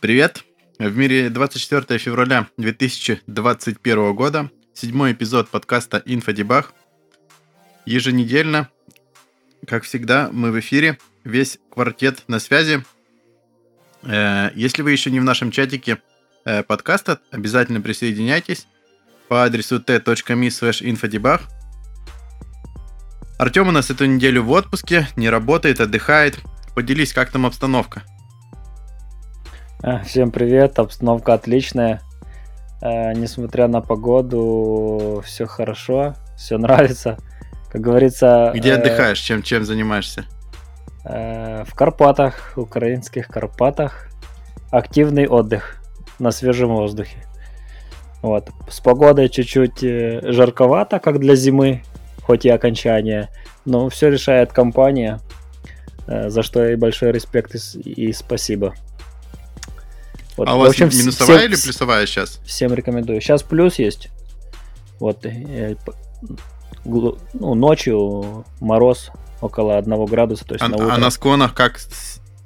Привет! В мире 24 февраля 2021 года, седьмой эпизод подкаста «Инфодебаг». Еженедельно, как всегда, мы в эфире, весь квартет на связи. Э, если вы еще не в нашем чатике э, подкаста, обязательно присоединяйтесь по адресу t.me infodebug. Артем у нас эту неделю в отпуске, не работает, отдыхает. Поделись, как там обстановка? А, всем привет, обстановка отличная. Э, несмотря на погоду, все хорошо, все нравится. Как говорится... Где э, отдыхаешь? Чем, чем занимаешься? Э, в Карпатах, украинских Карпатах. Активный отдых на свежем воздухе. Вот. С погодой чуть-чуть э, жарковато, как для зимы, хоть и окончание. Но все решает компания, э, за что и большой респект и спасибо. Вот. А у вас общем, минусовая всем, или плюсовая сейчас? Всем рекомендую. Сейчас плюс есть. Вот. Э, ну, ночью мороз около 1 градуса. То есть а, на утро. а на склонах как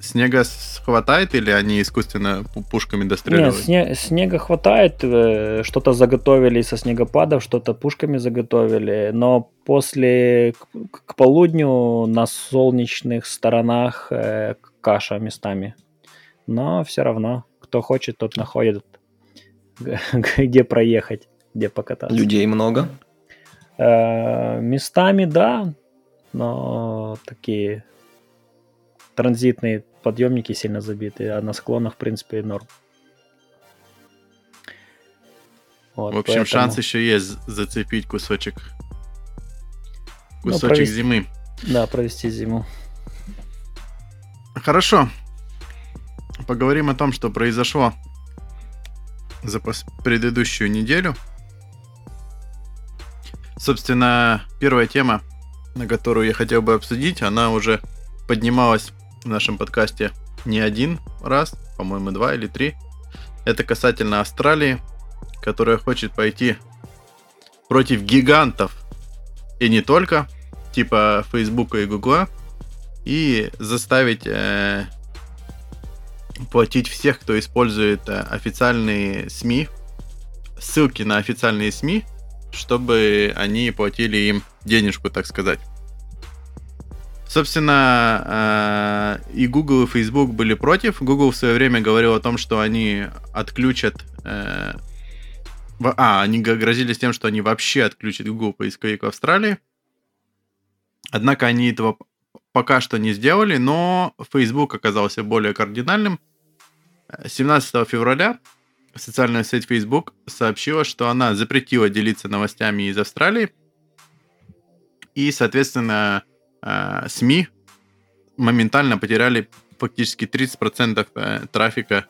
снега хватает или они искусственно пушками достреливают? Нет, сне, снега хватает. Э, что-то заготовили со снегопадов, что-то пушками заготовили. Но после к, к полудню на солнечных сторонах э, каша местами. Но все равно кто хочет, тот находит, где проехать, где покататься. Людей много? Э, местами, да, но такие транзитные подъемники сильно забиты, а на склонах, в принципе, норм. Вот, в общем, поэтому... шанс еще есть зацепить кусочек, ну, кусочек ну, провести... зимы. Да, провести зиму. Хорошо поговорим о том, что произошло за предыдущую неделю. Собственно, первая тема, на которую я хотел бы обсудить, она уже поднималась в нашем подкасте не один раз, по-моему, два или три. Это касательно Австралии, которая хочет пойти против гигантов и не только, типа Фейсбука и Гугла, и заставить э, платить всех, кто использует э, официальные СМИ, ссылки на официальные СМИ, чтобы они платили им денежку, так сказать. Собственно, э, и Google, и Facebook были против. Google в свое время говорил о том, что они отключат... Э, а, они грозились тем, что они вообще отключат Google поисковик в Австралии. Однако они этого пока что не сделали, но Facebook оказался более кардинальным. 17 февраля социальная сеть Facebook сообщила, что она запретила делиться новостями из Австралии. И, соответственно, э, СМИ моментально потеряли фактически 30% э, трафика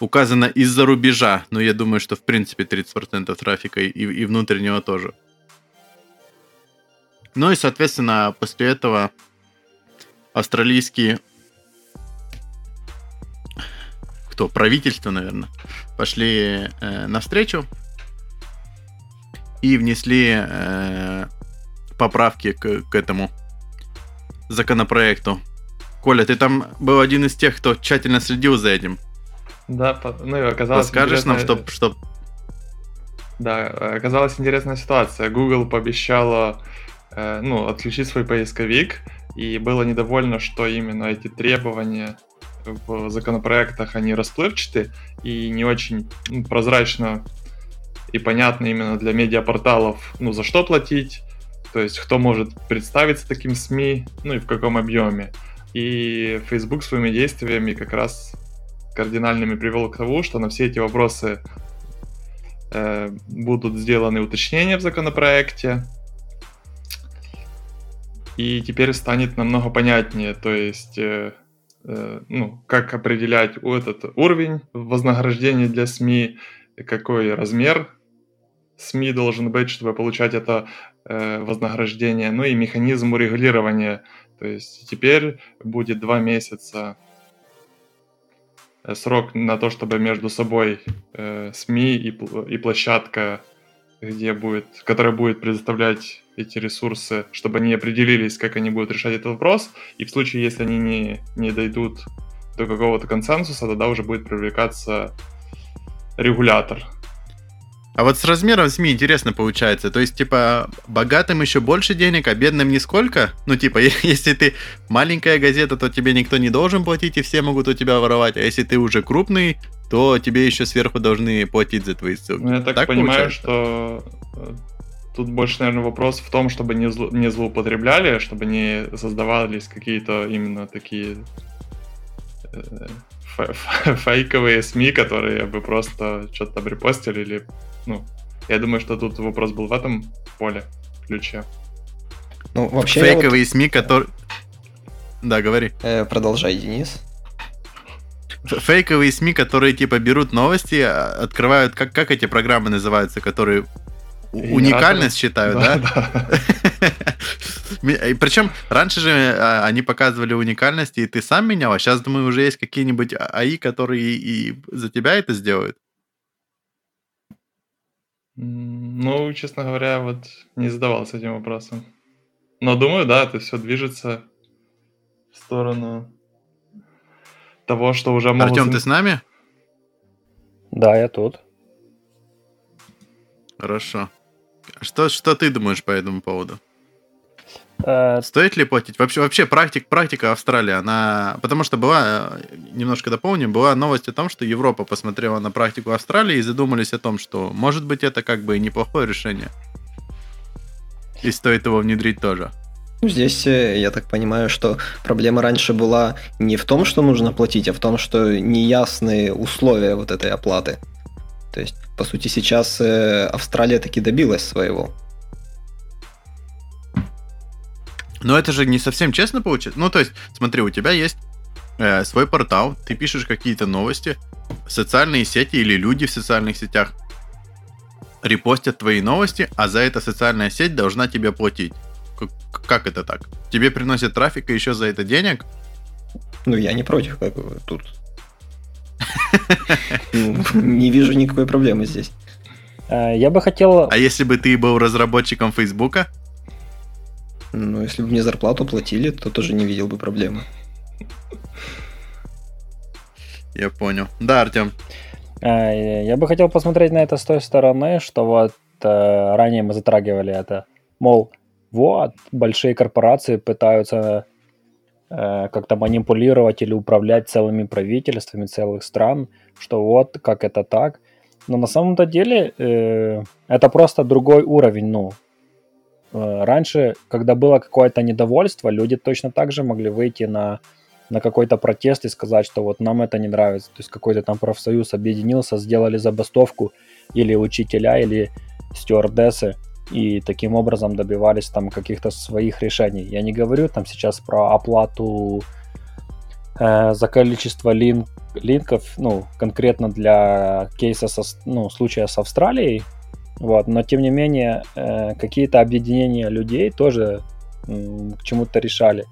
указано из-за рубежа, но я думаю, что в принципе 30% трафика и, и внутреннего тоже. Ну и, соответственно, после этого австралийские кто? Правительство, наверное, пошли э, навстречу и внесли э, поправки к, к этому законопроекту. Коля, ты там был один из тех, кто тщательно следил за этим. Да, ну и оказалось... Скажешь интересная... нам, что, что... Да, оказалась интересная ситуация. Google пообещала э, ну, отключить свой поисковик, и было недовольно, что именно эти требования в законопроектах, они расплывчаты и не очень ну, прозрачно и понятно именно для медиапорталов, ну, за что платить, то есть кто может представиться таким СМИ, ну и в каком объеме. И Facebook своими действиями как раз кардинальными привел к тому, что на все эти вопросы э, будут сделаны уточнения в законопроекте, и теперь станет намного понятнее, то есть э, Э, ну, как определять этот уровень вознаграждения для СМИ, какой размер СМИ должен быть, чтобы получать это э, вознаграждение, ну и механизм урегулирования. То есть теперь будет два месяца срок на то, чтобы между собой СМИ и, и площадка, где будет, которая будет предоставлять эти ресурсы, чтобы они определились, как они будут решать этот вопрос. И в случае, если они не, не дойдут до какого-то консенсуса, тогда уже будет привлекаться регулятор. А вот с размером СМИ интересно получается. То есть, типа, богатым еще больше денег, а бедным нисколько? Ну, типа, если ты маленькая газета, то тебе никто не должен платить, и все могут у тебя воровать. А если ты уже крупный, то тебе еще сверху должны платить за твои ссылки. Ну, я так, так понимаю, получается? что э, тут больше, наверное, вопрос в том, чтобы не, зло, не злоупотребляли, чтобы не создавались какие-то именно такие э, фейковые СМИ, которые бы просто что-то там репостили или ну, я думаю, что тут вопрос был в этом поле, ключе. Ну, вообще... Фейковые вот... СМИ, которые... Да, говори. Э, продолжай, Денис. Фейковые СМИ, которые типа берут новости, а, открывают, как, как эти программы называются, которые уникальность считают, да? да? Причем раньше же а, они показывали уникальность, и ты сам менял, а сейчас, думаю, уже есть какие-нибудь АИ, которые и за тебя это сделают. Ну, честно говоря, вот не задавался этим вопросом. Но думаю, да, это все движется в сторону того, что уже могут... Артем, ты с нами? Да, я тут. Хорошо. Что, что ты думаешь по этому поводу? Э, Стоит ли платить? Вообще, вообще практик, практика Австралии, она... Потому что была, э, немножко дополним, была новость о том, что Европа посмотрела на практику Австралии и задумались о том, что, может быть, это как бы неплохое решение. И стоит его внедрить тоже. Ну, здесь, э, я так понимаю, что проблема раньше была не в том, что нужно платить, а в том, что неясные условия вот этой оплаты. То есть, по сути, сейчас Австралия таки добилась своего. Но это же не совсем честно получится. Ну, то есть, смотри, у тебя есть э, свой портал, ты пишешь какие-то новости, социальные сети или люди в социальных сетях репостят твои новости, а за это социальная сеть должна тебе платить. Как, как это так? Тебе приносят трафик и еще за это денег? Ну, я не против, как бы тут. Ну, не вижу никакой проблемы здесь. Э, я бы хотел... А если бы ты был разработчиком Фейсбука? Ну, если бы мне зарплату платили, то тоже не видел бы проблемы. Я понял. Да, Артем. А, я бы хотел посмотреть на это с той стороны, что вот э, ранее мы затрагивали это. Мол, вот, большие корпорации пытаются э, как-то манипулировать или управлять целыми правительствами целых стран, что вот, как это так. Но на самом-то деле э, это просто другой уровень, ну, раньше, когда было какое-то недовольство, люди точно так же могли выйти на, на какой-то протест и сказать, что вот нам это не нравится. То есть какой-то там профсоюз объединился, сделали забастовку или учителя, или стюардессы, и таким образом добивались там каких-то своих решений. Я не говорю там сейчас про оплату э, за количество линк, линков, ну, конкретно для кейса, со, ну, случая с Австралией, вот, но тем не менее, э, какие-то объединения людей тоже э, к чему-то решали.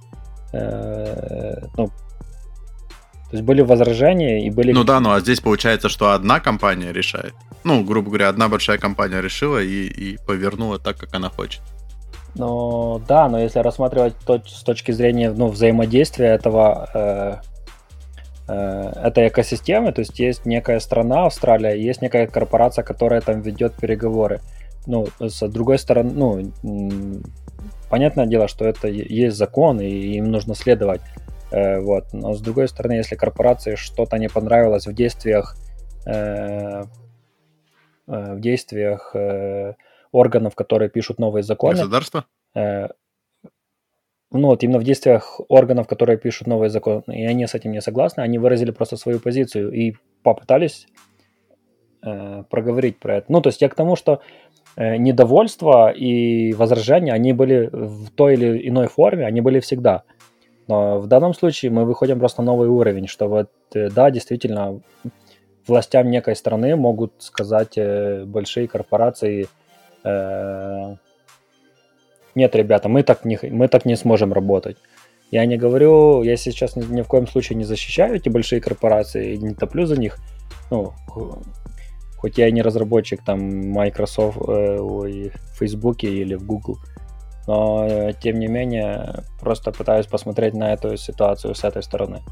Э, ну, то есть были возражения и были... Ну да, ну а здесь получается, что одна компания решает. Ну, грубо говоря, одна большая компания решила и, и повернула так, как она хочет. Ну да, но если рассматривать то, с точки зрения ну, взаимодействия этого э, этой экосистемы, то есть есть некая страна, Австралия, есть некая корпорация, которая там ведет переговоры. Ну, с другой стороны, ну, понятное дело, что это есть закон, и им нужно следовать. Э, вот. Но с другой стороны, если корпорации что-то не понравилось в действиях э, в действиях органов, которые пишут новые законы. Государство? Ну вот именно в действиях органов, которые пишут новый закон, и они с этим не согласны, они выразили просто свою позицию и попытались э, проговорить про это. Ну, то есть я к тому, что э, недовольство и возражения, они были в той или иной форме, они были всегда. Но в данном случае мы выходим просто на новый уровень, что вот, э, да, действительно, властям некой страны могут сказать э, большие корпорации, э, нет, ребята, мы так не, мы так не сможем работать. Я не говорю, я сейчас ни, ни в коем случае не защищаю эти большие корпорации, не топлю за них. Ну, хоть я и не разработчик там Microsoft, э, ой, в Facebook или в Google, но э, тем не менее просто пытаюсь посмотреть на эту ситуацию с этой стороны.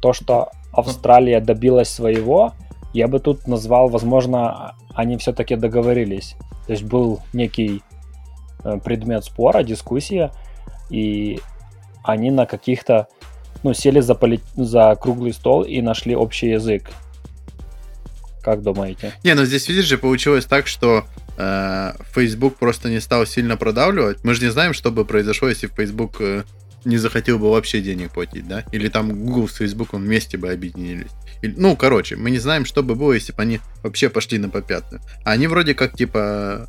то, что Австралия добилась своего, я бы тут назвал, возможно, они все-таки договорились. То есть был некий предмет спора, дискуссия, и они на каких-то, ну, сели за, поли... за круглый стол и нашли общий язык. Как думаете? Не, ну здесь, видишь же, получилось так, что э, Facebook просто не стал сильно продавливать. Мы же не знаем, что бы произошло, если Facebook э, не захотел бы вообще денег платить, да? Или там Google с Facebook вместе бы объединились. Или, ну, короче, мы не знаем, что бы было, если бы они вообще пошли на попятную. А они вроде как, типа,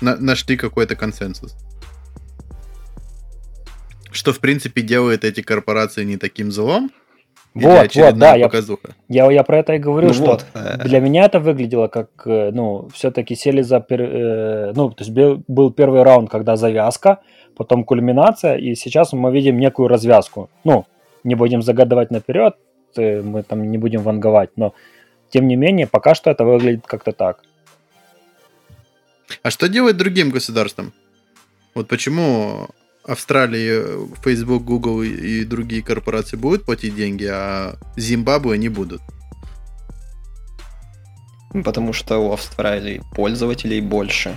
на нашли какой-то консенсус. Что, в принципе, делает эти корпорации не таким злом. Вот, вот, да, я, я, я про это и говорю, ну что вот. для меня это выглядело как, э, ну, все-таки сели за, э, ну, то есть был, был первый раунд, когда завязка, потом кульминация, и сейчас мы видим некую развязку. Ну, не будем загадывать наперед, э, мы там не будем ванговать, но тем не менее, пока что это выглядит как-то так. А что делать другим государствам? Вот почему Австралии, Facebook, Google и другие корпорации будут платить деньги, а Зимбабве не будут? Потому что у Австралии пользователей больше.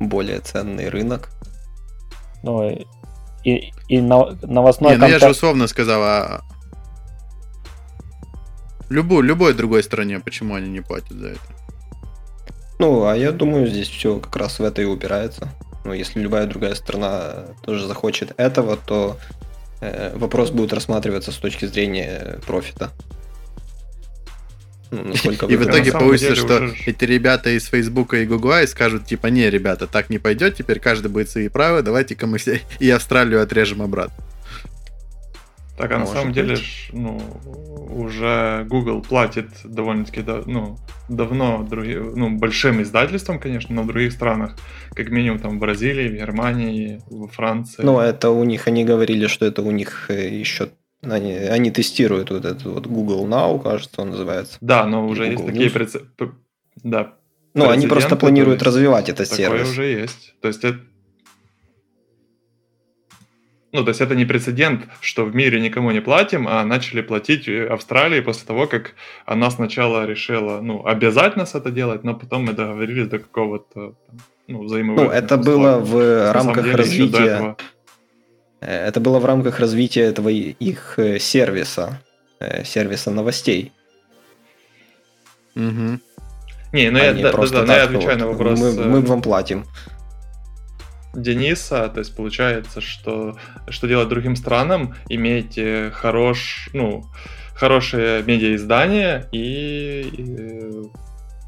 Более ценный рынок. Ну, и, и новостной Не, ну я же условно сказал, а любой, любой другой стране, почему они не платят за это? Ну, а я думаю, здесь все как раз в это и упирается. Ну, если любая другая страна тоже захочет этого, то э, вопрос будет рассматриваться с точки зрения профита. Ну, и в итоге получится, что уже... эти ребята из Фейсбука и Гугла и скажут, типа, не, ребята, так не пойдет, теперь каждый будет свои права, давайте-ка мы все и Австралию отрежем обратно. Так, а Может на самом быть. деле, ну, уже Google платит довольно-таки ну, давно другие, ну, большим издательствам, конечно, но в других странах, как минимум там в Бразилии, в Германии, во Франции. Ну, это у них, они говорили, что это у них э, еще они, они тестируют вот этот вот Google Now, кажется, он называется. Да, но уже Google есть такие прецеденты. Да. Ну, они просто планируют развивать этот такое сервис. Такое уже есть. То есть это, ну, то есть это не прецедент, что в мире никому не платим, а начали платить Австралии после того, как она сначала решила, ну, обязать нас это делать, но потом мы договорились до какого-то, ну, взаимовыгодного. Ну, это было в На рамках деле, развития... Э, это было в рамках развития этого их э, сервиса, э, сервиса новостей. Угу. Не, ну я, да, да, да, я отвечаю вот, на вопрос. Мы, мы вам платим. Дениса, то есть получается, что что делать другим странам, иметь э, хорош, ну, хорошее медиаиздание и, и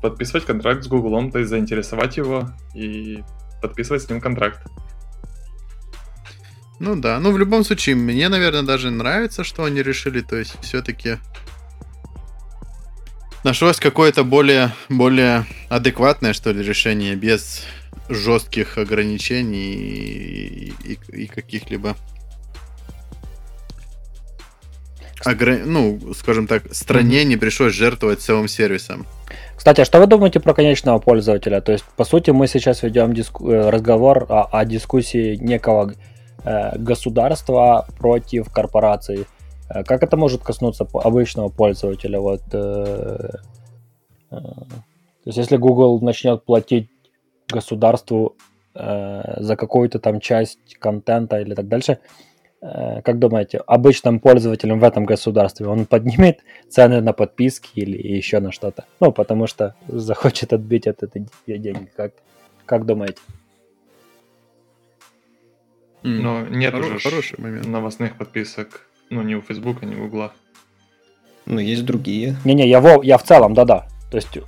подписывать контракт с Гуглом, то есть заинтересовать его и подписывать с ним контракт. Ну да, ну в любом случае, мне, наверное, даже нравится, что они решили, то есть все-таки нашлось какое-то более, более адекватное, что ли, решение без жестких ограничений и, и, и каких-либо огр... ну, скажем так, стране mm-hmm. не пришлось жертвовать целым сервисом. Кстати, а что вы думаете про конечного пользователя? То есть, по сути, мы сейчас ведем диску... Э, разговор о, о дискуссии некого э, государства против корпораций. Э, как это может коснуться обычного пользователя? Вот, э, э, то есть, если Google начнет платить государству э, за какую-то там часть контента или так дальше. Э, как думаете, обычным пользователям в этом государстве он поднимет цены на подписки или еще на что-то? Ну, потому что захочет отбить от этой деньги. Как, как думаете? Но нет Хоро- уже хороший момент. новостных подписок, ну, ни у Фейсбука, ни у Гугла. Ну, есть другие. Не-не, я, в, я в целом, да-да. То есть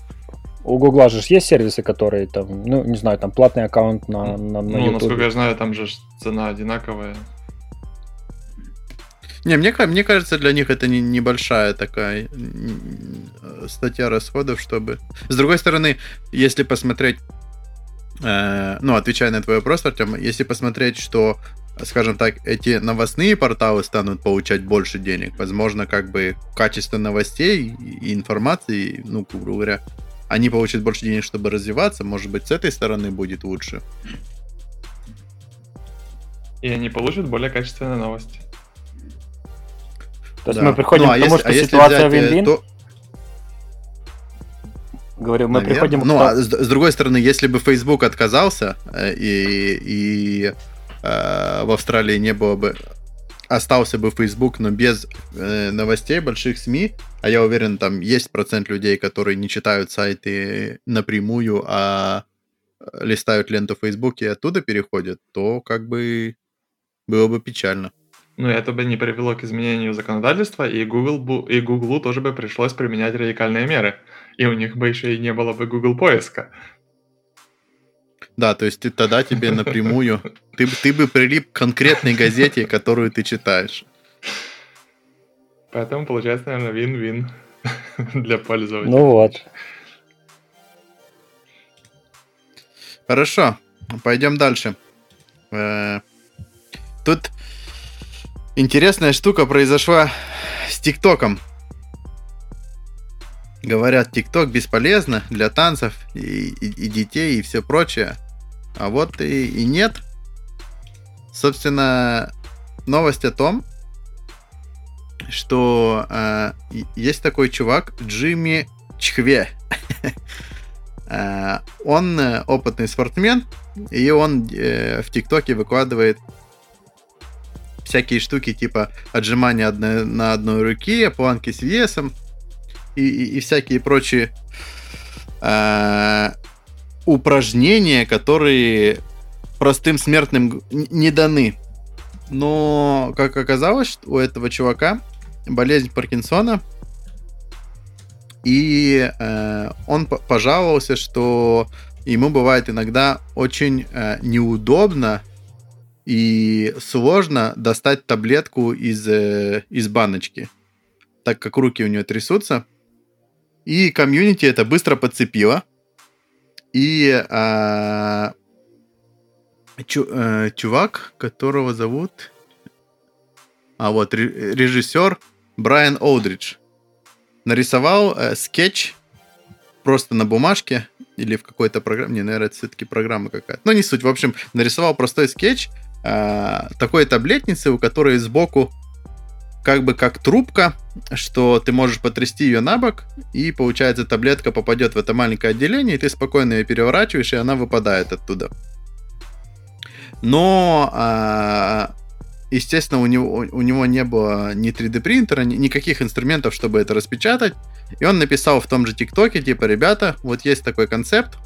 у Гугла же есть сервисы, которые там, ну, не знаю, там платный аккаунт на, на, на Ну, YouTube. насколько я знаю, там же цена одинаковая. Не, мне, мне кажется, для них это не, небольшая такая статья расходов, чтобы... С другой стороны, если посмотреть, э, ну, отвечая на твой вопрос, Артем, если посмотреть, что, скажем так, эти новостные порталы станут получать больше денег, возможно, как бы качество новостей и информации, ну, грубо говоря, они получат больше денег, чтобы развиваться, может быть, с этой стороны будет лучше. И они получат более качественные новости. То есть Да. мы приходим Ну, а к тому, если- что а если ситуация взять, э, вин-вин. то- Говорю, мы Наверно. приходим к Ну, тому- а с, с другой стороны, если бы Facebook отказался, э, и, и э, в Австралии не было бы остался бы Facebook, но без э, новостей больших СМИ, а я уверен, там есть процент людей, которые не читают сайты напрямую, а листают ленту Facebook и оттуда переходят, то как бы было бы печально. Ну, это бы не привело к изменению законодательства, и Google бу- и Google тоже бы пришлось применять радикальные меры. И у них бы еще и не было бы Google поиска. Да, то есть ты, тогда тебе напрямую, ты, бы- ты бы прилип к конкретной газете, которую ты читаешь. Поэтому получается, наверное, вин-вин для пользователя. Ну вот. Хорошо, пойдем дальше. Э, Тут интересная штука произошла с ТикТоком. Говорят, ТикТок бесполезно для танцев и, и- и детей и все прочее. А вот и, и нет. Собственно, новость о том, что э, есть такой чувак Джимми Чхве. Э, Он э, опытный спортсмен, и он э, в ТикТоке выкладывает всякие штуки типа отжимания на одной руке, планки с весом и, всякие прочие упражнения, которые простым смертным не даны. Но, как оказалось, у этого чувака болезнь Паркинсона, и э, он по- пожаловался, что ему бывает иногда очень э, неудобно и сложно достать таблетку из, э, из баночки, так как руки у него трясутся. И комьюнити это быстро подцепило. И э, чу- э, чувак, которого зовут... А вот ре- режиссер Брайан Оудридж нарисовал э, скетч просто на бумажке или в какой-то программе. Не, наверное, это все-таки программа какая-то. Но не суть. В общем, нарисовал простой скетч э, такой таблетницы, у которой сбоку как бы как трубка, что ты можешь потрясти ее на бок, и получается таблетка попадет в это маленькое отделение, и ты спокойно ее переворачиваешь, и она выпадает оттуда. Но, а, естественно, у него, у него не было ни 3D принтера, ни никаких инструментов, чтобы это распечатать. И он написал в том же ТикТоке, типа, ребята, вот есть такой концепт,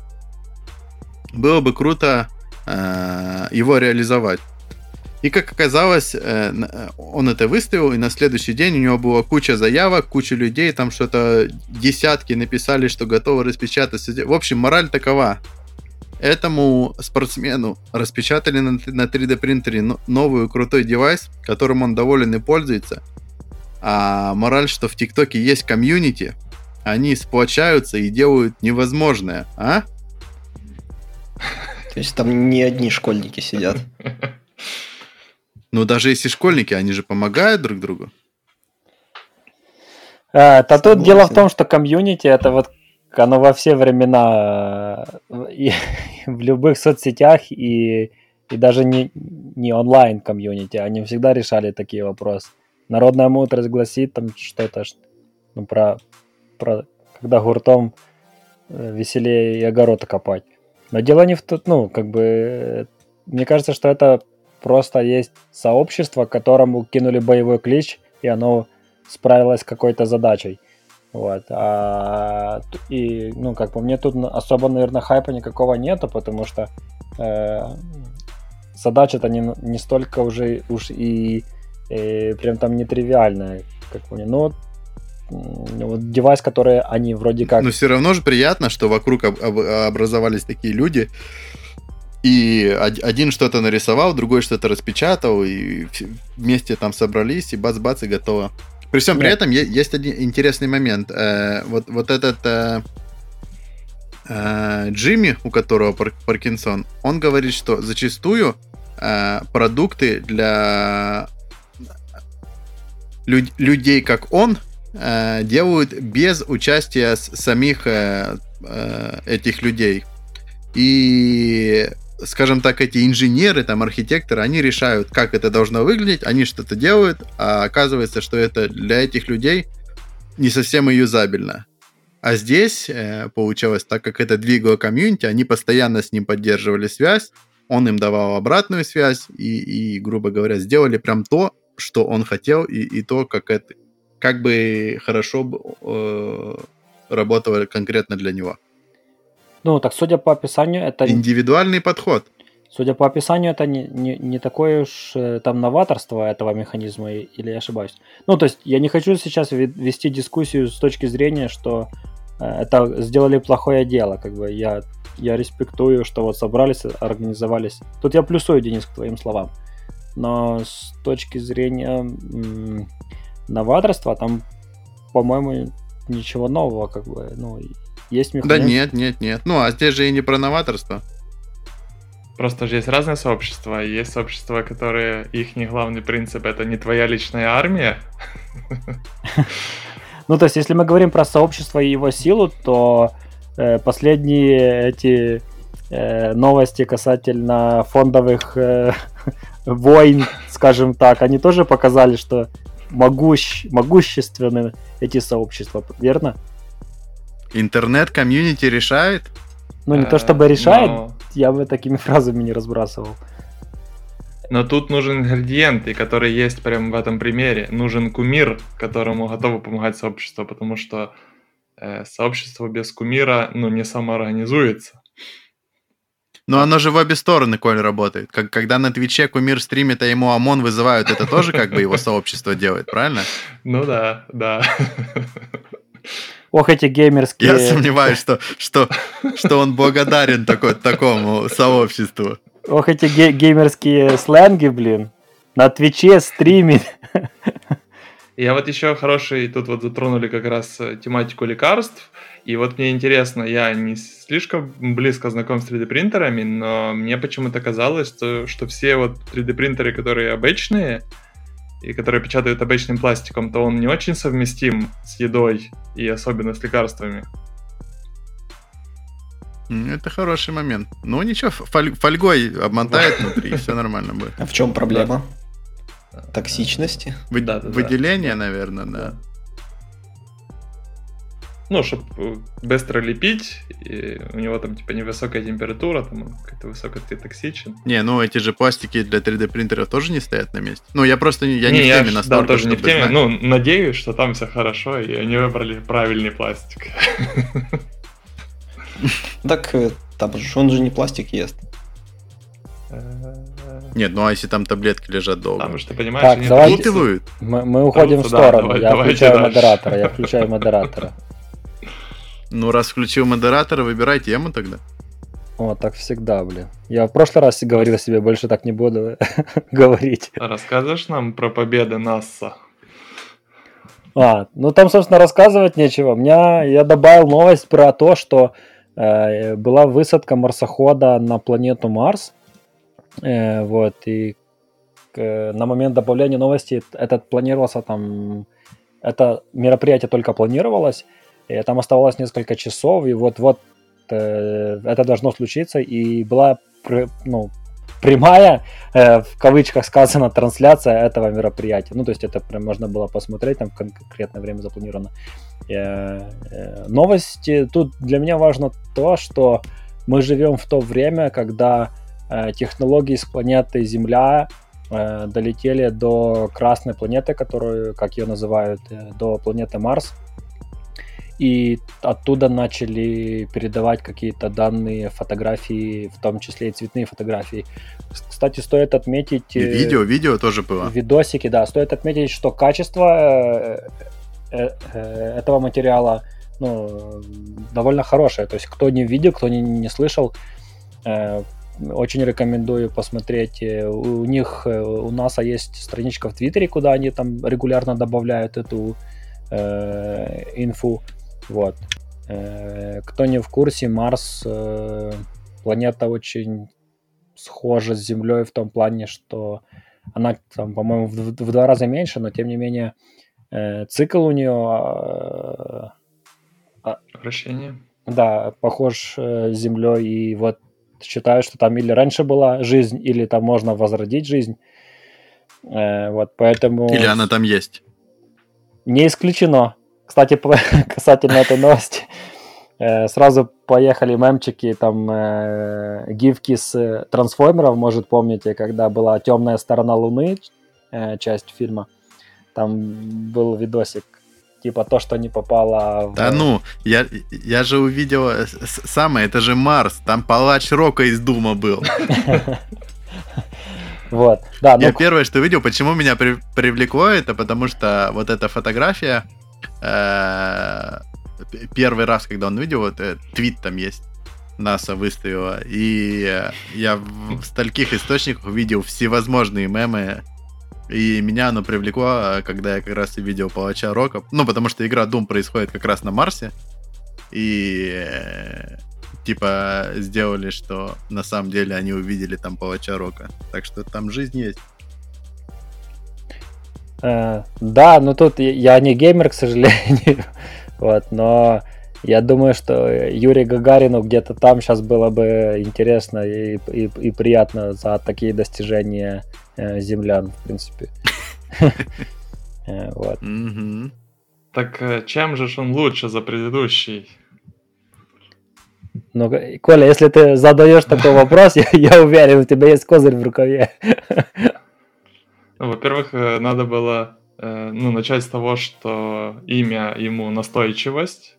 было бы круто э, его реализовать. И как оказалось, э, на- он это выставил, и на следующий день у него была куча заявок, куча людей, там что-то десятки написали, что готовы распечатать. В общем, мораль такова. Этому спортсмену распечатали на, на 3D принтере но- новый крутой девайс, которым он доволен и пользуется. А мораль, что в ТикТоке есть комьюнити, они сплочаются и делают невозможное, а? То есть там не одни школьники сидят. Ну, даже если школьники, они же помогают друг другу. А, то тут Согласен. дело в том, что комьюнити это вот оно во все времена э, и в любых соцсетях и, и даже не, не онлайн комьюнити, они всегда решали такие вопросы. Народная мудрость гласит там что-то ну, про, про когда гуртом э, веселее и огорода копать. Но дело не в том, ну, как бы, мне кажется, что это просто есть сообщество, которому кинули боевой клич, и оно справилась с какой-то задачей. Вот. А, и, ну, как по мне, тут особо, наверное, хайпа никакого нету, потому что э, задача-то не, не столько уже уж и э, прям там нетривиальная, как по мне. М, вот девайс, который они вроде как... Но все равно же приятно, что вокруг об- об- образовались такие люди, и од- один что-то нарисовал, другой что-то распечатал, и вместе там собрались, и бац-бац, и готово. При всем при этом есть один интересный момент. Э, вот, вот этот э, э, Джимми, у которого пар- Паркинсон, он говорит, что зачастую продукты для лю- людей, как он, делают без участия самих этих людей. И скажем так, эти инженеры, там, архитекторы, они решают, как это должно выглядеть, они что-то делают, а оказывается, что это для этих людей не совсем юзабельно. А здесь э, получалось, так как это двигало комьюнити, они постоянно с ним поддерживали связь, он им давал обратную связь и, и грубо говоря, сделали прям то, что он хотел, и, и то, как это, как бы хорошо э, работало конкретно для него. Ну, так судя по описанию, это... Индивидуальный подход. Судя по описанию, это не, не, не такое уж э, там новаторство этого механизма, или я ошибаюсь? Ну, то есть я не хочу сейчас вести дискуссию с точки зрения, что э, это сделали плохое дело, как бы я, я респектую, что вот собрались, организовались. Тут я плюсую, Денис, к твоим словам. Но с точки зрения м- новаторства, там, по-моему, ничего нового, как бы, ну, есть механизм. Да нет, нет, нет. Ну, а здесь же и не про новаторство. Просто же есть разные сообщества. Есть сообщества, которые их не главный принцип это не твоя личная армия. Ну, то есть, если мы говорим про сообщество и его силу, то э, последние эти э, новости касательно фондовых э, войн, скажем так, они тоже показали, что могущ, могущественны эти сообщества, верно? Интернет-комьюнити решает? Ну, не то чтобы решает, но... я бы такими фразами не разбрасывал. Но тут нужен ингредиент, и который есть прямо в этом примере. Нужен кумир, которому готовы помогать сообщество, потому что э, сообщество без кумира ну, не самоорганизуется. Но оно же в обе стороны, Коль, работает. Как, когда на Твиче кумир стримит, а ему ОМОН вызывают, это тоже как бы его сообщество делает, правильно? Ну да, да. Ох, эти геймерские... Я сомневаюсь, что, что, что он благодарен такой, такому сообществу. Ох, эти ге- геймерские сленги, блин. На Твиче стримит. Я вот еще хороший, тут вот затронули как раз э, тематику лекарств. И вот мне интересно, я не слишком близко знаком с 3D-принтерами, но мне почему-то казалось, что, что все вот 3D-принтеры, которые обычные, и которые печатают обычным пластиком, то он не очень совместим с едой и особенно с лекарствами. Это хороший момент. Ну ничего, фоль- фольгой обмотает внутри, и все нормально будет. А в чем проблема? Токсичности? Выделение, наверное, да ну, чтобы э, быстро лепить, и у него там, типа, невысокая температура, там он какой-то высокотоксичен. Не, ну, эти же пластики для 3D принтеров тоже не стоят на месте. Ну, я просто, я не, не в теме настолько, да, тоже не в теме, знать. ну, надеюсь, что там все хорошо, и они выбрали правильный пластик. Так, э, там он же не пластик ест. Нет, ну а если там таблетки лежат долго? Потому что, понимаешь, так, они давайте, мы, мы уходим в сторону. я включаю модератора, я включаю модератора. Ну, раз включил модератора, выбирай тему тогда. О, так всегда, блин. Я в прошлый раз говорил себе, больше так не буду говорить. Расскажешь нам про победы НАСА? А, ну там, собственно, рассказывать нечего. У меня я добавил новость про то, что э, была высадка марсохода на планету Марс. Э, вот, и э, на момент добавления новости этот планировался там... Это мероприятие только планировалось, там оставалось несколько часов, и вот-вот э, это должно случиться, и была ну, прямая, э, в кавычках сказано, трансляция этого мероприятия. Ну, то есть это прям можно было посмотреть, там конкретное время запланировано. Э, э, новости, тут для меня важно то, что мы живем в то время, когда э, технологии с планеты Земля э, долетели до красной планеты, которую, как ее называют, э, до планеты Марс и оттуда начали передавать какие-то данные, фотографии, в том числе и цветные фотографии. Кстати, стоит отметить... И э, видео, видео тоже было. Видосики, да. Стоит отметить, что качество э, э, этого материала ну, довольно хорошее. То есть, кто не видел, кто не, не слышал, очень рекомендую посмотреть. У них, у НАСА есть страничка в Твиттере, куда они там регулярно добавляют эту э, инфу. Вот. Э, кто не в курсе, Марс э, планета очень схожа с Землей в том плане, что она, там, по-моему, в, в два раза меньше, но тем не менее э, цикл у нее вращение. Да, похож с Землей, и вот считают, что там или раньше была жизнь, или там можно возродить жизнь. Э, вот, поэтому... Или она там есть. Не исключено. Кстати, касательно этой новости, э, сразу поехали мемчики, там э, гифки с трансформеров, может, помните, когда была темная сторона Луны, э, часть фильма. Там был видосик, типа то, что не попало в... Да ну, я, я же увидел самое, это же Марс, там палач Рока из Дума был. Вот, да. Я ну... первое, что видел, почему меня при, привлекло это, потому что вот эта фотография, первый раз, когда он видел, вот э, твит там есть, НАСА выставила, и я в стольких источниках видел всевозможные мемы, и меня оно привлекло, когда я как раз и видел Палача Рока, ну, потому что игра Doom происходит как раз на Марсе, и э, типа сделали, что на самом деле они увидели там палача Рока. Так что там жизнь есть. Э, да, но тут я не геймер, к сожалению. вот, но я думаю, что Юрий Гагарину где-то там сейчас было бы интересно и, и, и приятно за такие достижения э, землян, в принципе. Э, вот. Так э, чем же он лучше за предыдущий? Ну, Коля, если ты задаешь такой вопрос, я, я уверен, у тебя есть козырь в рукаве. Ну, во-первых, э, надо было э, ну, начать с того, что имя ему настойчивость.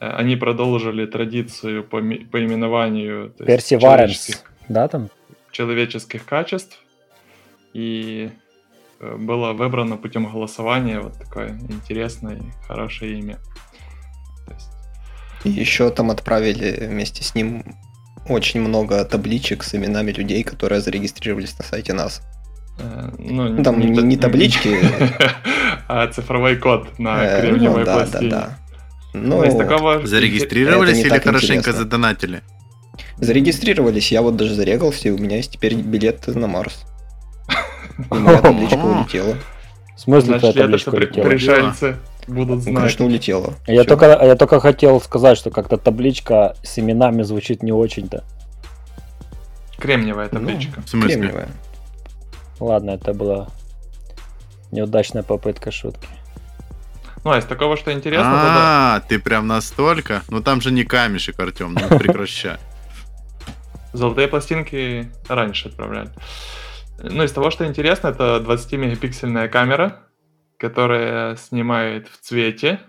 Э, они продолжили традицию по, по именованию Перси Варенс, да, там? Человеческих качеств. И было выбрано путем голосования вот такое интересное, хорошее имя. И еще там отправили вместе с ним очень много табличек с именами людей, которые зарегистрировались на сайте нас. Э, ну, ну, там не, не, не таблички, а цифровой код на э, кремниевой ну, да, пластине. Да, да. Ну, такого... Зарегистрировались или хорошенько задонатили? Зарегистрировались, я вот даже зарегался, и у меня есть теперь билет на Марс. И моя табличка улетела. В смысле, Значит, табличка улетела? Пришельцы будут знать. Конечно, улетело. Я только, я только хотел сказать, что как-то табличка с именами звучит не очень-то. Кремниевая ну, табличка. Ну, в смысле? Кремниевая. Ладно, это была неудачная попытка шутки. Ну, а из такого, что интересно, А, ты прям настолько? Ну там же не камешек, Артем, ну прекращай. Золотые пластинки раньше отправляли. Ну, из того, что интересно, это 20-мегапиксельная камера, которая снимает в цвете.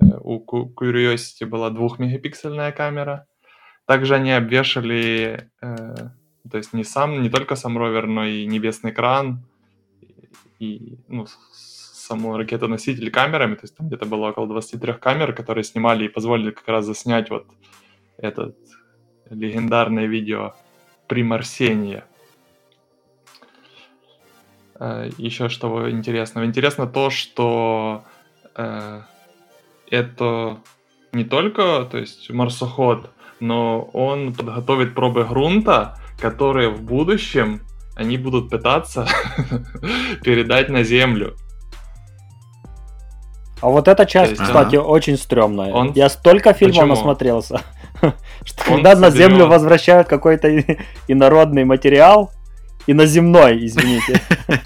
Э, у Curiosity была двухмегапиксельная камера. Также они обвешали, э, то есть не сам, не только сам ровер, но и небесный кран и ну, саму ракетоноситель камерами. То есть там где-то было около 23 камер, которые снимали и позволили как раз заснять вот этот легендарное видео примарсения. Э, еще что интересного? Интересно то, что э, это не только, то есть марсоход, но он подготовит пробы грунта, которые в будущем они будут пытаться передать на Землю. А вот эта часть, есть, кстати, ага. очень стрёмная. Он... Я столько фильмов Почему? насмотрелся, что он когда на Землю возвращают какой-то инородный материал, Иноземной, извините.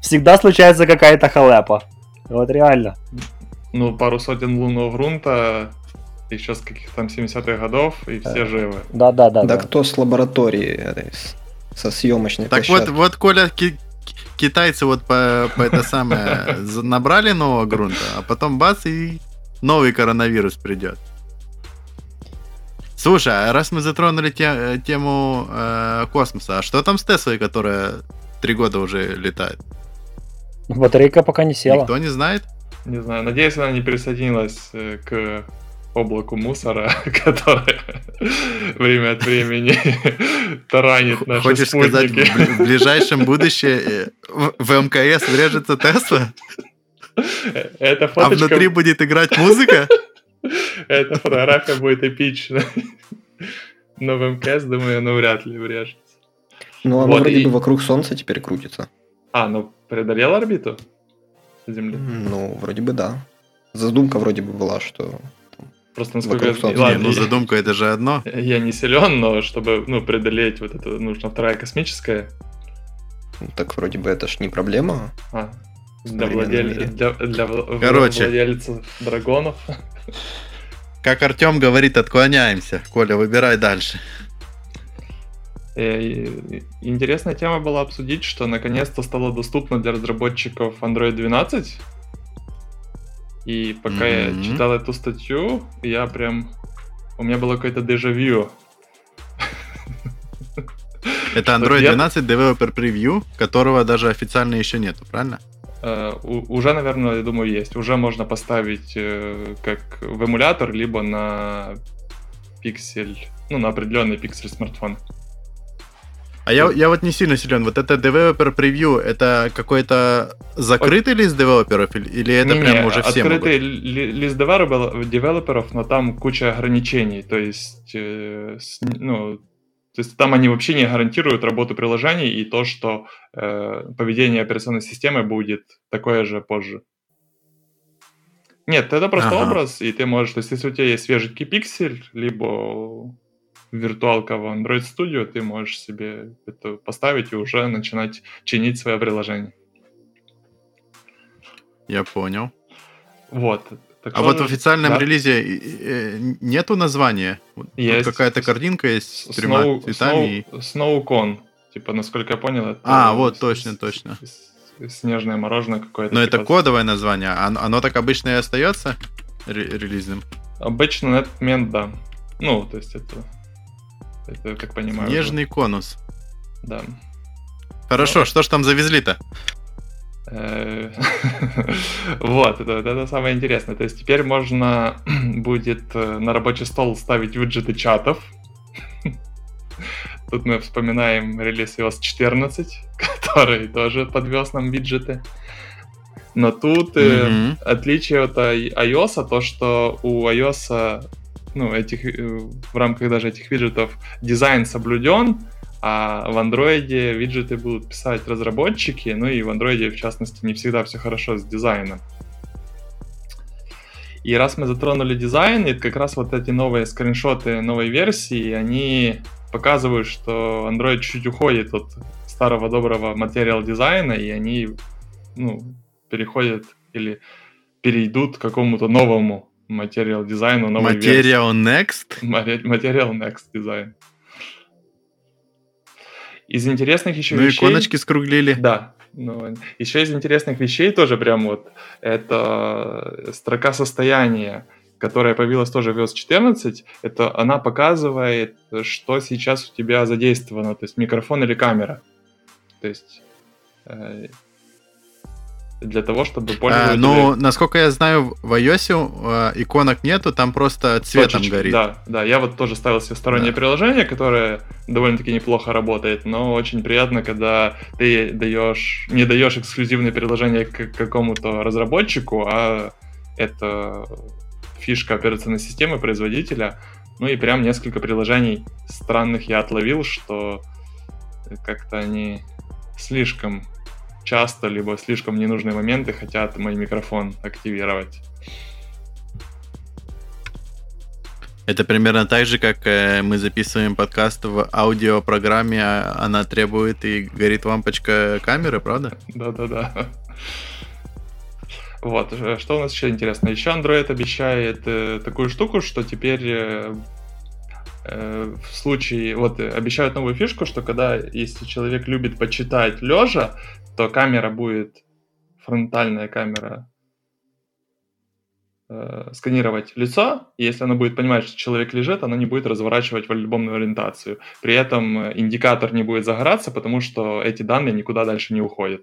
Всегда случается какая-то халепа. Вот реально. Ну, пару сотен лунного грунта еще с каких-то там 70-х годов, и все живы. Да, да, да. Да, кто с лаборатории, со съемочной Так вот, вот, Коля, китайцы вот по, по это самое набрали нового грунта, а потом бац, и новый коронавирус придет. Слушай, а раз мы затронули те, э, тему э, космоса, а что там с Теслой, которая три года уже летает? Батарейка пока не села. Никто не знает? Не знаю. Надеюсь, она не присоединилась э, к облаку мусора, которое время от времени таранит наши Хочешь спутники. сказать, в ближайшем будущем э, в МКС врежется Тесла? Это фоточка... А внутри будет играть музыка? Эта фотография будет эпичной. Но в МКС, думаю, оно вряд ли врежется. Ну, оно вот вроде и... бы вокруг Солнца теперь крутится. А, ну преодолел орбиту Земли? Ну, вроде бы да. Задумка вроде бы была, что Просто насколько... Вокруг Солнца. Не, Ладно, ну я- задумка это же одно. Я не силен, но чтобы ну, преодолеть вот это, нужна вторая космическая. Так вроде бы это ж не проблема. А, для, владель- для, для Короче. владельцев драгонов. Как Артем говорит, отклоняемся. Коля, выбирай дальше. Э, Интересная тема была обсудить, что наконец-то стало доступно для разработчиков Android 12. И пока я Мгм. читал эту статью, я прям... У меня было какое-то дежавю. Это Android нет? 12 Developer Preview, которого даже официально еще нету, правильно? У- Уже, наверное, я думаю, есть. Уже можно поставить э, как в эмулятор, либо на пиксель, ну, на определенный пиксель смартфон. А я, я вот не сильно силен. Вот это Developer Preview, это какой-то закрытый лист девелоперов или, это Не-не, прям уже все могут? открытый ли- лист девелопер- девелоперов, но там куча ограничений. То есть, э, с- ну, то есть там они вообще не гарантируют работу приложений и то, что э, поведение операционной системы будет такое же позже. Нет, это просто Ага. образ, и ты можешь, то есть если у тебя есть свеженький пиксель, либо виртуалка в Android Studio, ты можешь себе это поставить и уже начинать чинить свое приложение. Я понял. Вот. Так А что вот в официальном да. релизе э, э, нету названия? Вот тут Есть. какая-то картинка есть с тремя Snow, цветами. Snow, SnowCon. Типа, насколько я понял, это... А, вот, с- точно, точно. Снежное мороженое какое-то. Но это типа. кодовое название, а оно, оно так обычно и остается ре- релизным. Обычно на этот момент, да. Ну, то есть это... Это, как понимаю... Нежный конус. уже, Да. Хорошо, что ж там завезли-то? Э, Вот, это, это самое интересное. То есть теперь можно будет э, на рабочий стол ставить виджеты чатов. Тут мы вспоминаем релиз iOS 14, который тоже подвез нам виджеты. Но тут Мгм. отличие от iOS, то что у iOS, ну, этих, э, в рамках даже этих виджетов дизайн соблюден, а в андроиде виджеты будут писать разработчики, ну и в андроиде, в частности, не всегда все хорошо с дизайном. И раз мы затронули дизайн, и как раз вот эти новые скриншоты новой версии, они показывают, что Android чуть уходит от старого доброго материал дизайна, и они ну, переходят или перейдут к какому-то новому материал дизайну, новой версии. Material Next? Маре- Материал Next дизайн. Из интересных еще Ну, вещей... иконочки скруглили. Да. Ну, еще из интересных вещей тоже прям вот это строка состояния, которая появилась тоже в iOS 14. Это она показывает, что сейчас у тебя задействовано, то есть микрофон или камера. То есть э, для того, чтобы А, пользователь... ну, насколько я знаю, в iOS э, иконок нету, там просто цветом Точечки, горит. Да, да, я вот тоже ставил себе стороннее Да. приложение, которое довольно-таки неплохо работает, но очень приятно, когда ты даешь, не даешь эксклюзивное приложение к какому-то разработчику, а это фишка операционной системы производителя. Ну и прям несколько приложений странных я отловил, что как-то они слишком часто, либо слишком ненужные моменты хотят мой микрофон активировать. Это примерно так же, как э, мы записываем подкаст в аудиопрограмме, а она требует и горит лампочка камеры, правда? Да-да-да. Вот, э, что у нас еще интересно? Еще Android обещает э, такую штуку, что теперь э, э, в случае, вот обещают новую фишку, что когда, если человек любит почитать лежа, то камера будет, фронтальная камера, э, сканировать лицо, и если она будет понимать, что человек лежит, она не будет разворачивать в альбомную ориентацию. При этом э, индикатор не будет загораться, потому что эти данные никуда дальше не уходят.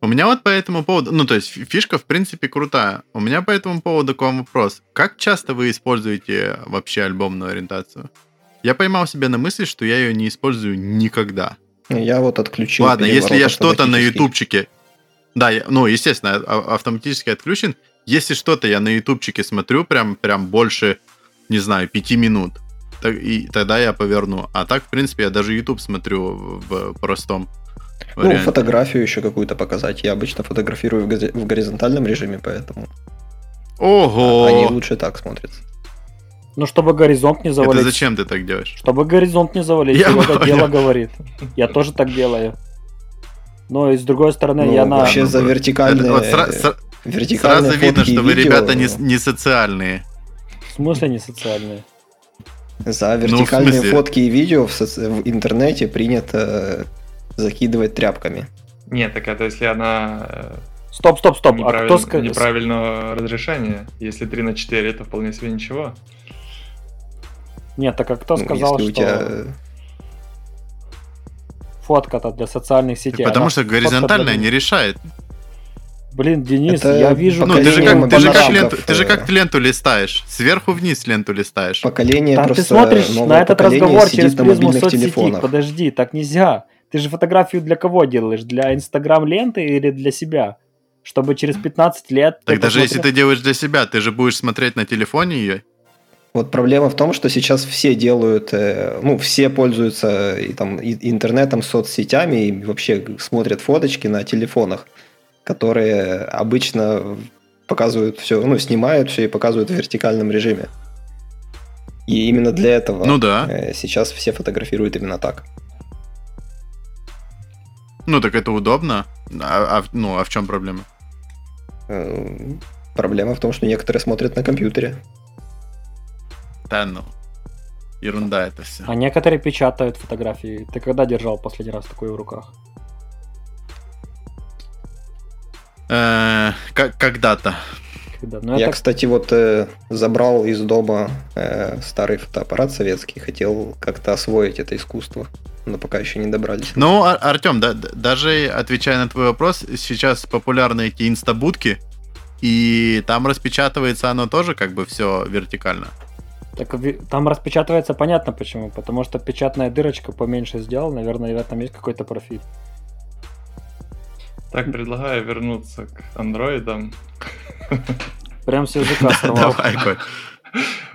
У меня вот по этому поводу, ну, то есть фи- фишка, в принципе, крутая. У меня по этому поводу к вам вопрос. Как часто вы используете вообще альбомную ориентацию? Я поймал себя на мысли, что я ее не использую никогда. Я вот отключил Ладно, если я что-то на ютубчике... Да, я- ну, естественно, а- автоматически отключен. Если что-то я на ютубчике смотрю прям, прям больше, не знаю, пяти минут, так- и тогда я поверну. А так, в принципе, я даже YouTube смотрю в простом Ну, фотографию еще какую-то показать. Я обычно фотографирую в, горизонтальном режиме, поэтому... Ого! Они лучше так смотрятся. Ну, чтобы горизонт не завалить. Это зачем ты так делаешь? Чтобы горизонт не завалить, Я это понял. дело говорит. Я тоже так делаю. Но и с другой стороны, Ну, я на... вообще за Это вертикальные, вот сра- сра- вертикальные сразу видно, что вы, ребята, не, не социальные. В смысле не социальные? За Ну, вертикальные смысле? фотки и видео в, соц- в интернете принято э, закидывать тряпками. Нет, так это если она э, Стоп, стоп, стоп. А кто сказал... неправильного разрешения. Если 3 на 4, это вполне себе ничего. Нет, так а кто Ну, сказал, если у что тебя фотка-то для социальных сетей? Потому она что горизонтальная для- не решает. Блин, Денис, Это я вижу... Ну, ты же, как, ты, же как ленту, ты же э, как ленту листаешь. Сверху вниз ленту листаешь. поколение Так просто ты смотришь на этот разговор через призму соцсети. телефонах. Подожди, так нельзя. Ты же фотографию для кого делаешь? Для Инстаграм ленты или для себя? Чтобы через 15 лет... Так даже если посмотрел- ты делаешь для себя, ты же будешь смотреть на телефоне ее. Вот проблема в том, что сейчас все делают, э, ну, все пользуются и, там, и- интернетом, соцсетями и вообще смотрят фоточки на телефонах, которые обычно показывают все, ну, снимают все и показывают в вертикальном режиме. И именно для этого Ну да. э, сейчас все фотографируют именно так. Ну так это удобно. А, а- ну, а в чем проблема? Э, Проблема в том, что некоторые смотрят на компьютере. Да ну. Ерунда это все. А некоторые печатают фотографии. Ты когда держал последний раз такое в руках? Э, как- Когда-то. Когда? Ну, Я, это... кстати, вот э, забрал из дома э, старый фотоаппарат советский, хотел как-то освоить это искусство, но пока еще не добрались. Ну, Ар- Артем, да, даже отвечая на твой вопрос, сейчас популярны эти инстабудки, и там распечатывается оно тоже как бы все вертикально. Так там распечатывается понятно почему. Потому что печатная дырочка поменьше сделал. Наверное, в этом есть какой-то профит. Так, предлагаю вернуться к андроидам Прям с языка сорвал. Давай, Коль.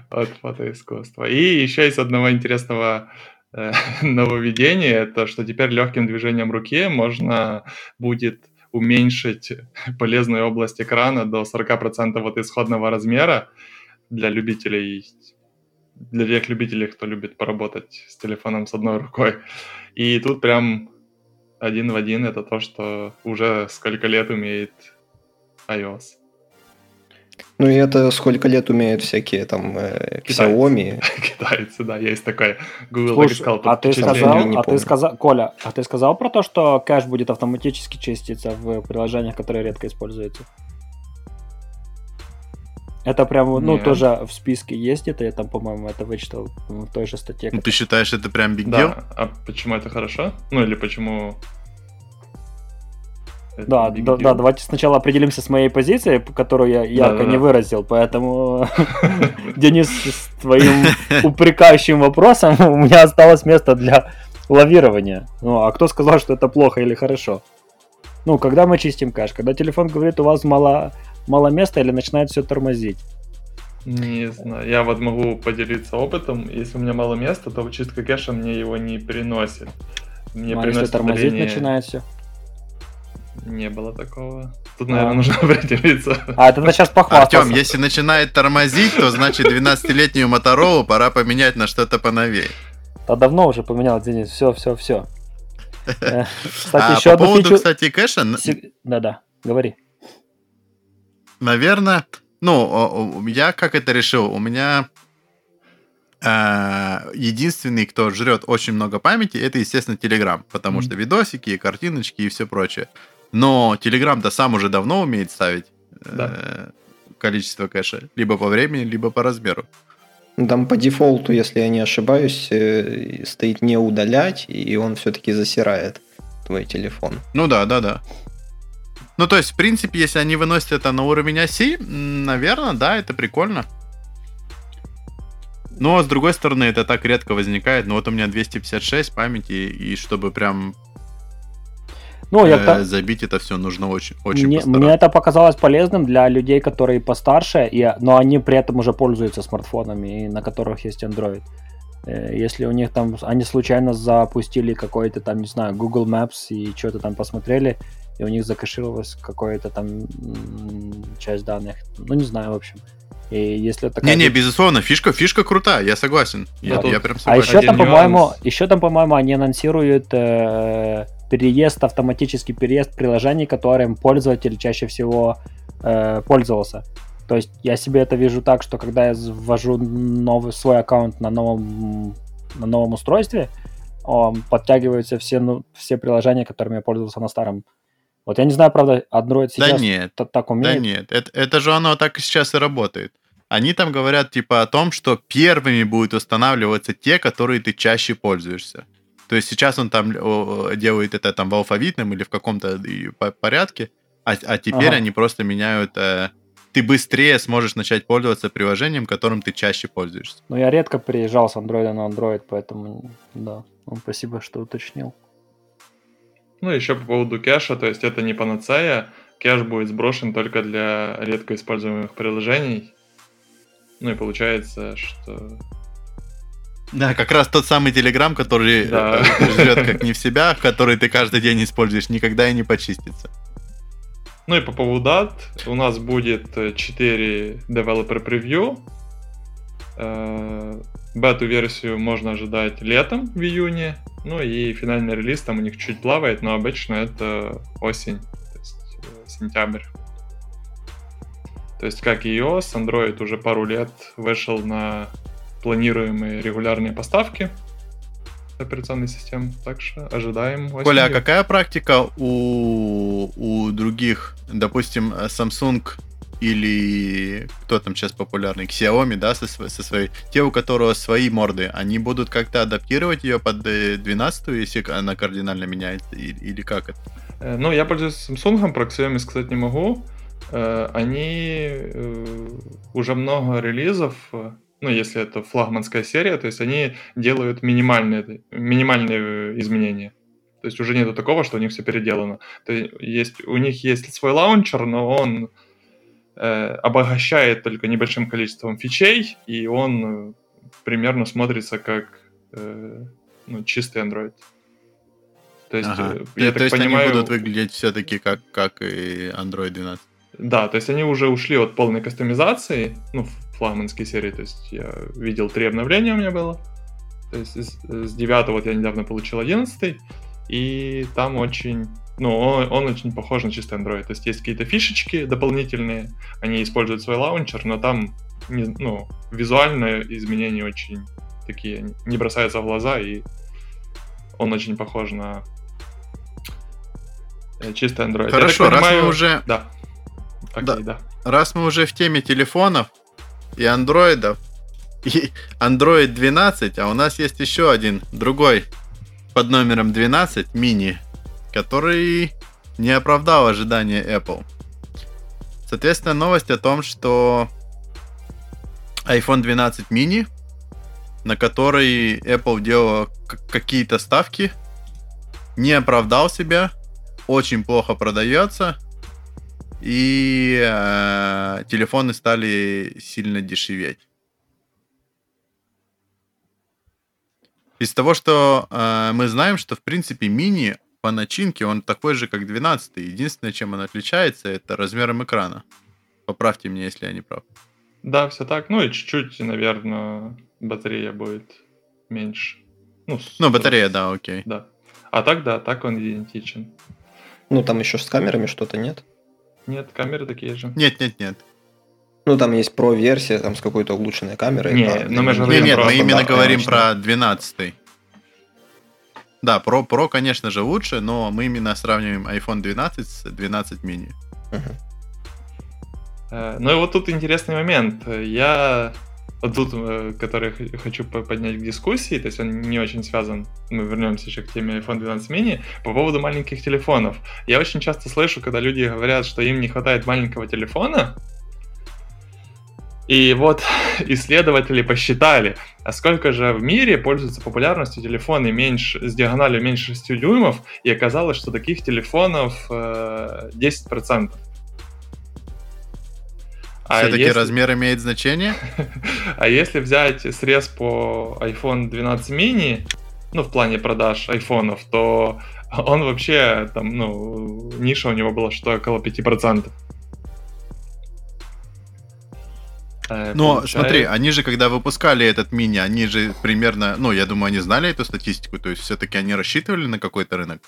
от фотоискусства. И еще есть одного интересного э, нововведения, это что теперь легким движением руки можно будет уменьшить полезную область экрана до 40% от исходного размера для любителей, для тех любителей, кто любит поработать с телефоном с одной рукой. И тут прям один в один это то, что уже сколько лет умеет iOS. Ну и это сколько лет умеют всякие там э, Китайцы. Xiaomi. Китайцы, да, есть такое. Google Слушай, сказал, а ты сказал- а ты сказал, Коля, а ты сказал про то, что кэш будет автоматически чиститься в приложениях, которые редко используются? Это прям, ну, Нет. тоже в списке есть это, я там, по-моему, это вычитал в той же статье. Ну, ты считаешь, это прям big deal? Да, а почему это хорошо? Ну или почему... это Да, да, deal? да, давайте сначала определимся с моей позицией, которую я ярко Да-да-да. не выразил, поэтому, Денис, с твоим упрекающим вопросом у меня осталось место для лавирования. Ну, а кто сказал, что это плохо или хорошо? Ну, когда мы чистим кэш? Когда телефон говорит, у вас мало, мало места или начинает все тормозить? Не знаю, я вот могу поделиться опытом. Если у меня мало места, то чистка кэша мне его не переносит. Мне Ну, а если приносит тормозить удаление- начинает все? Не было такого. Тут, А. наверное, нужно определиться. А, это надо сейчас похвастаться. Артем, если начинает тормозить, то значит 12-летнюю Моторолу пора поменять на что-то поновее. Да давно уже поменял, Денис, все, все, все. Кстати, А еще по одну поводу, фичу... кстати, кэша, Да-да, говори. Наверное, ну, я как это решил? У меня э, единственный, кто жрет очень много памяти, это, естественно, Telegram, потому Мгм. что видосики, и картиночки и все прочее. Но Telegram-то сам уже давно умеет ставить э, Да. количество кэша, либо по времени, либо по размеру. Ну, Там по дефолту, если я не ошибаюсь, э, стоит не удалять, и он все-таки засирает твой телефон. Ну да, да, да. Ну, то есть, в принципе, если они выносят это на уровень оси, наверное, да, это прикольно. Но, с другой стороны, это так редко возникает. Ну, вот у меня 256 памяти, и чтобы прям Ну, я э, забить это все нужно очень, очень мне, постараться. мне это показалось полезным для людей, которые постарше, и, но они при этом уже пользуются смартфонами, и на которых есть Android. Э, Если у них там, они случайно запустили какой-то там, не знаю, Google Maps и что-то там посмотрели, и у них закэшировалась какая-то там часть данных. Ну, не знаю, в общем. И если такая... Не-не, безусловно, фишка, фишка крутая, я согласен. Я, Да. я прям А согласен. еще там, по-моему, еще там, по-моему, они анонсируют э, переезд, автоматический переезд приложений, которым пользователь чаще всего э, пользовался. То есть я себе это вижу так, что когда я ввожу новый свой аккаунт на новом на новом устройстве, он, подтягиваются все ну, все приложения, которыми я пользовался на старом. Вот я не знаю, правда, Android Да сейчас нет, та- так да умеет. нет, это, это же оно так и сейчас и работает. Они там говорят типа о том, что первыми будут устанавливаться те, которые ты чаще пользуешься. То есть сейчас он там делает это там в алфавитном или в каком-то порядке, а, а теперь Ага. они просто меняют... э, ты быстрее сможешь начать пользоваться приложением, которым ты чаще пользуешься. Но я редко переезжал с Android на Android, поэтому да. Ну, спасибо, что уточнил. Ну, еще по поводу кэша, то есть это не панацея, кэш будет сброшен только для редко используемых приложений. Ну и получается, что... Да, как раз тот самый Telegram, который Да. э, жрет как не в себя, который ты каждый день используешь, никогда и не почистится. Ну и по поводу дат, у нас будет э, 4 developer preview. Бету-версию можно ожидать летом, в июне. Ну и финальный релиз там у них чуть плавает, но обычно это осень, то есть э, сентябрь. То есть как iOS, Android уже пару лет вышел на планируемые регулярные поставки операционной системы, так что ожидаем осенью. Коля, а какая практика у, у других, допустим, Samsung или кто там сейчас популярный, Xiaomi, да, со, со своей, те, у которого свои морды, они будут как-то адаптировать ее под э, 12 если она кардинально меняется, или, как это? Э, Ну, я пользуюсь Samsung, про Xiaomi сказать не могу. Э, Они э, уже много релизов, э, ну, если это флагманская серия, то есть они делают минимальные, минимальные э, изменения. То есть уже нету такого, что у них все переделано. То есть, есть у них есть свой лаунчер, но он э, обогащает только небольшим количеством фичей, и он э, примерно смотрится как э, ну, чистый Android. То есть, Ага. э, То- я то так есть понимаю, они будут выглядеть все-таки как, как и Android 12. Да, то есть они уже ушли от полной кастомизации, ну, в флагманской серии, то есть я видел три обновления у меня было. То есть с, с 9 вот я недавно получил 11 и там очень, ну, он, он очень похож на чистый Android. То есть есть какие-то фишечки дополнительные, они используют свой лаунчер, но там, не- ну, визуально изменения очень такие, не бросаются в глаза, и он очень похож на э, чистый Android. Я Хорошо, раз понимаю- мы уже Да. Окей, Да. да. раз мы уже в теме телефонов и андроидов, и Android 12, а у нас есть еще один другой под номером 12 мини, который не оправдал ожидания Apple. Соответственно, новость о том, что iPhone 12 mini, на который Apple делала к- какие-то ставки, не оправдал себя, очень плохо продается, и э, телефоны стали сильно дешеветь. Из того, что э, мы знаем, что в принципе мини по начинке он такой же, как 12. Единственное, чем он отличается, это размером экрана. Поправьте меня, если я не прав. Да, все так. Ну и чуть-чуть, наверное, батарея будет меньше. Ну, Ну, батарея, да, окей. Да. А так, да, так он идентичен. Ну, там еще с камерами что-то нет. Нет, камеры такие же. Нет, нет, нет. Ну, там есть про-версия, там с какой-то улучшенной камерой. Не, ну мы же Нет, говорим нет, мы именно говорим про 12. Да, про, про, конечно же, лучше, но мы именно сравниваем iPhone 12 с 12 mini. Э, Ну и вот тут интересный момент. Я вот тут, э, который хочу по- поднять к дискуссии, то есть он не очень связан, мы вернемся еще к теме iPhone 12 mini, по поводу маленьких телефонов. Я очень часто слышу, когда люди говорят, что им не хватает маленького телефона, и вот исследователи посчитали, а сколько же в мире пользуются популярностью телефоны меньше, с диагональю меньше 6 дюймов, и оказалось, что таких телефонов э, 10%. А Все-таки если- размер имеет значение? а если взять срез по iPhone 12 mini, ну, в плане продаж айфонов, то он вообще, там, ну, ниша у него была что около 5%. Но получается... смотри, они же, когда выпускали этот мини, они же примерно, ну, я думаю, они знали эту статистику, то есть все-таки они рассчитывали на какой-то рынок?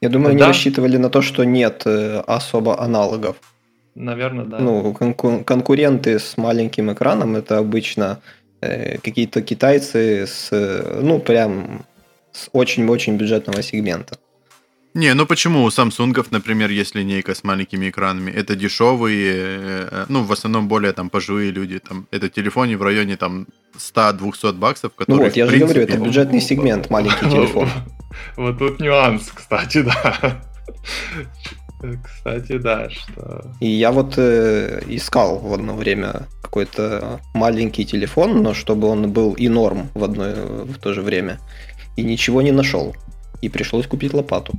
Я думаю, да. они рассчитывали на то, что нет э, особо аналогов. Наверное, да. Ну, кон- конкуренты с маленьким экраном это обычно э, какие-то китайцы с, э, ну, прям с очень-очень бюджетного сегмента. Не, ну почему у Samsung, например, есть линейка с маленькими экранами? Это дешевые, э, ну, в основном более там пожилые люди. Там, это телефоны в районе там 100-200 баксов, которые, Ну вот, я же принципе... говорю, это бюджетный сегмент, маленький телефон. Вот тут нюанс, кстати, да. Кстати, да, что... И я вот э, искал в одно время какой-то маленький телефон, но чтобы он был и норм в, одно, в то же время. И ничего не нашел. И пришлось купить лопату.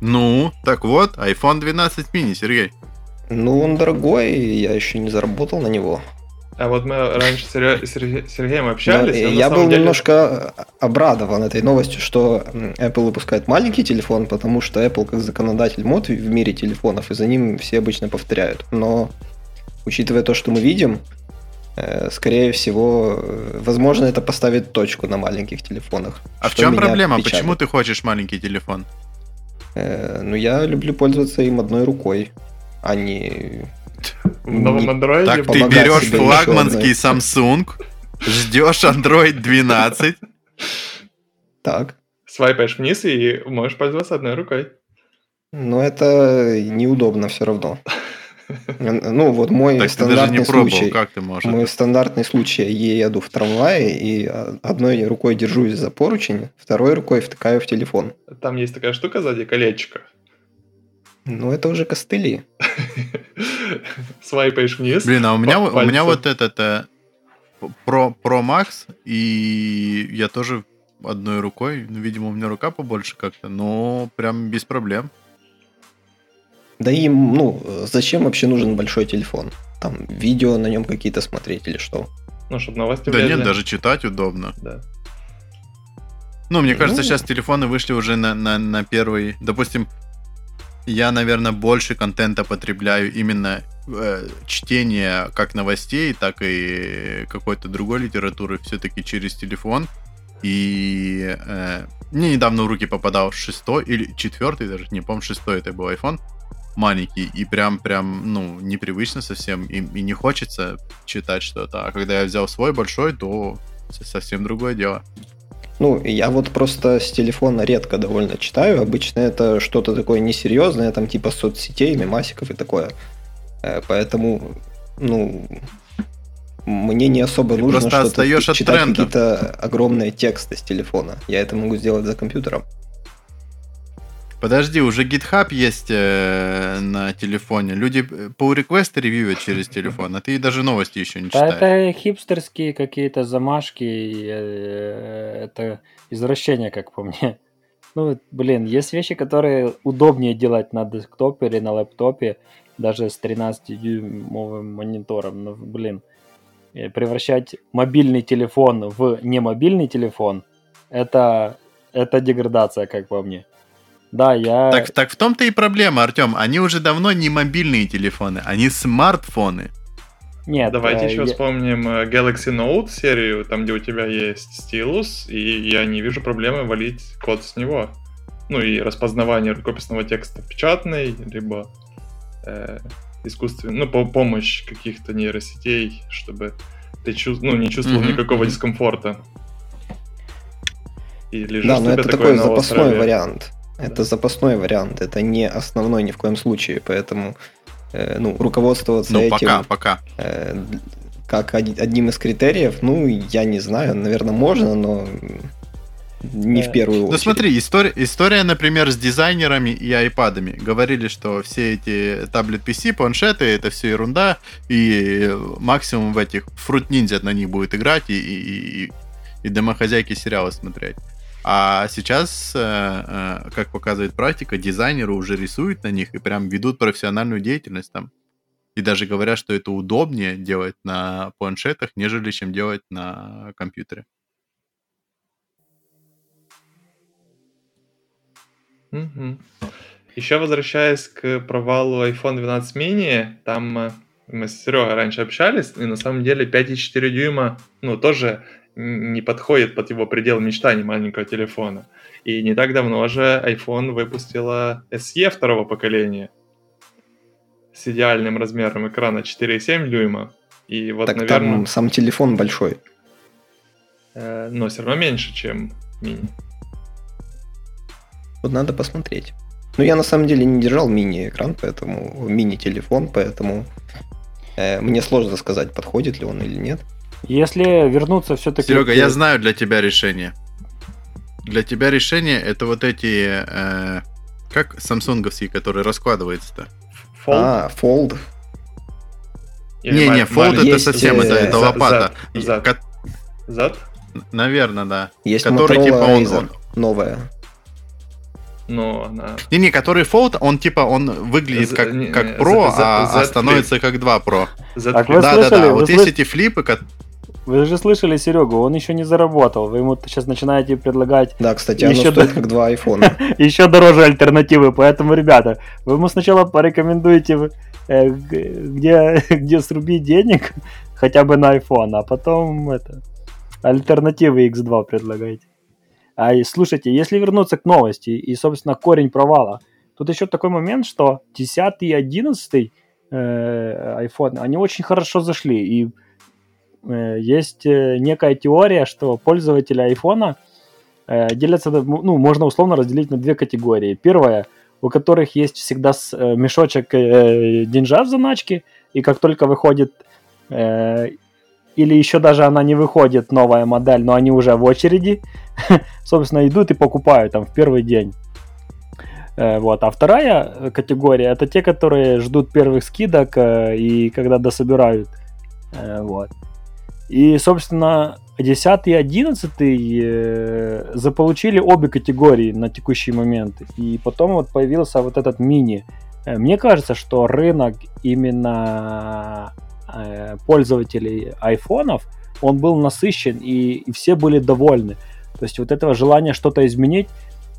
Ну, так вот, iPhone 12 mini, Сергей. Ну, он дорогой, я еще не заработал на него. А вот мы раньше с Сергеем общались. Я был деле... немножко обрадован этой новостью, что Apple выпускает маленький телефон, потому что Apple как законодатель мод в мире телефонов, и за ним все обычно повторяют. Но учитывая то, что мы видим, э, скорее всего, э, возможно, это поставит точку на маленьких телефонах. А в чем проблема? Печалит. Почему ты хочешь маленький телефон? Э, ну, я люблю пользоваться им одной рукой, а не... В новом Android? Так ты берешь флагманский Samsung, ждешь Android 12. Так. Свайпаешь вниз и можешь пользоваться одной рукой. Но это неудобно все равно. Ну, вот мой так стандартный ты даже не пробовал, случай. Как ты можешь? Мой стандартный случай. Я еду в трамвае и одной рукой держусь за поручень, второй рукой втыкаю в телефон. Там есть такая штука сзади, колечко. Ну, это уже костыли. Свайпаешь вниз. Блин, а у меня, у меня вот этот э, Pro, Pro Max, и я тоже одной рукой, ну, видимо, у меня рука побольше как-то, но прям без проблем. Да и, ну, зачем вообще нужен большой телефон? Там видео на нем какие-то смотреть или что? Ну, чтобы новости Да влезли. нет, даже читать удобно. Да. Ну, мне кажется, ну... сейчас телефоны вышли уже на, на, на первый... Допустим, я, наверное, больше контента потребляю именно э, чтение как новостей, так и какой-то другой литературы все-таки через телефон. И э, мне недавно в руки попадал шестой или четвертый, даже не помню, шестой это был iPhone маленький, и прям, прям, ну, непривычно совсем, и, и не хочется читать что-то. А когда я взял свой большой, то совсем другое дело. Ну, я вот просто с телефона редко довольно читаю. Обычно это что-то такое несерьезное, там типа соцсетей, мемасиков и такое. Э, поэтому, ну, мне не особо Ты нужно что-то читать какие-то огромные тексты с телефона. Я это могу сделать за компьютером. Подожди, уже GitHub есть э, на телефоне. Люди pull реквесты ревьюют через телефон, а ты даже новости еще не читаешь. это хипстерские какие-то замашки, э, это извращение, как по мне. Ну, блин, есть вещи, которые удобнее делать на десктопе или на лэптопе, даже с 13-дюймовым монитором. Ну, блин, э, превращать мобильный телефон в немобильный телефон, это, это деградация, как по мне. Да, я... Так, так в том-то и проблема, Артем. Они уже давно не мобильные телефоны, они смартфоны. Нет. Давайте э, еще я... вспомним э, Galaxy Note серию, там, где у тебя есть стилус, и я не вижу проблемы валить код с него. Ну и распознавание рукописного текста печатный, либо э, искусственный, ну, по помощь каких-то нейросетей, чтобы ты чувств... ну, не чувствовал mm-hmm. никакого дискомфорта. И да, но это такой запасной вариант. Это запасной вариант, это не основной ни в коем случае, поэтому э, ну, руководствоваться ну, этим... пока, пока. Э, как одним из критериев, ну, я не знаю, наверное, можно, но не в первую ну, очередь. Ну смотри, история, история, например, с дизайнерами и айпадами. Говорили, что все эти таблет PC, планшеты, это все ерунда, и максимум в этих Fruit Ninja на них будет играть и, и, и, и домохозяйки сериалы смотреть. А сейчас, э, э, как показывает практика, дизайнеры уже рисуют на них и прям ведут профессиональную деятельность там. И даже говорят, что это удобнее делать на планшетах, нежели чем делать на компьютере. Угу. Еще возвращаясь к провалу iPhone 12 mini, там э, мы с Серегой раньше общались, и на самом деле 5,4 дюйма, ну, тоже не подходит под его предел мечтаний маленького телефона. И не так давно же iPhone выпустила SE второго поколения с идеальным размером экрана 4,7 дюйма. И вот, так наверное, там сам телефон большой. э, но все равно меньше, чем мини. Вот надо посмотреть. Ну, я на самом деле не держал мини-экран, поэтому мини-телефон, поэтому э, мне сложно сказать, подходит ли он или нет. Если вернуться все-таки... Серега, я знаю для тебя решение. Для тебя решение это вот эти, э, как самсунговские, которые раскладываются-то. Fold? А, Fold. Не-не, фолд это маленький- совсем, это, э, это за- лопата. зад, зад. Ко- Зад? Наверное, да. Есть Который, Motorola типа, он- он- новая. Но она... Не-не, который Fold, он типа, он выглядит как, не- как не, Pro, а, а становится как 2 Pro. Z Так Flip. вы да, слышали? да, да. Вы Вот слыш- есть эти флипы, ко- Вы же слышали Серегу, он еще не заработал. Вы ему сейчас начинаете предлагать Да, кстати, Еще оно стоит да- как два айфона. еще дороже альтернативы. Поэтому, ребята, вы ему сначала порекомендуете, э, где, где срубить денег, хотя бы на iPhone, а потом это, альтернативы X2 предлагайте. А и слушайте, если вернуться к новости и, собственно, корень провала, тут еще такой момент, что 10 и 11 э, iPhone, они очень хорошо зашли. И есть э, некая теория, что пользователи айфона э, делятся, на- ну, можно условно разделить на две категории. Первая, у которых есть всегда э, мешочек э, деньжа в и как только выходит, э, или еще даже она не выходит, новая модель, но они уже в очереди, собственно, идут и покупают там в первый день. Э, Вот. А вторая э, категория это те, которые ждут первых скидок э, и когда дособирают. Э, Вот. И, собственно, 10 и 11 э, заполучили обе категории на текущий момент. И потом вот появился вот этот мини. Э, Мне кажется, что рынок именно э, пользователей айфонов, он был насыщен, и, и все были довольны. То есть вот этого желания что-то изменить,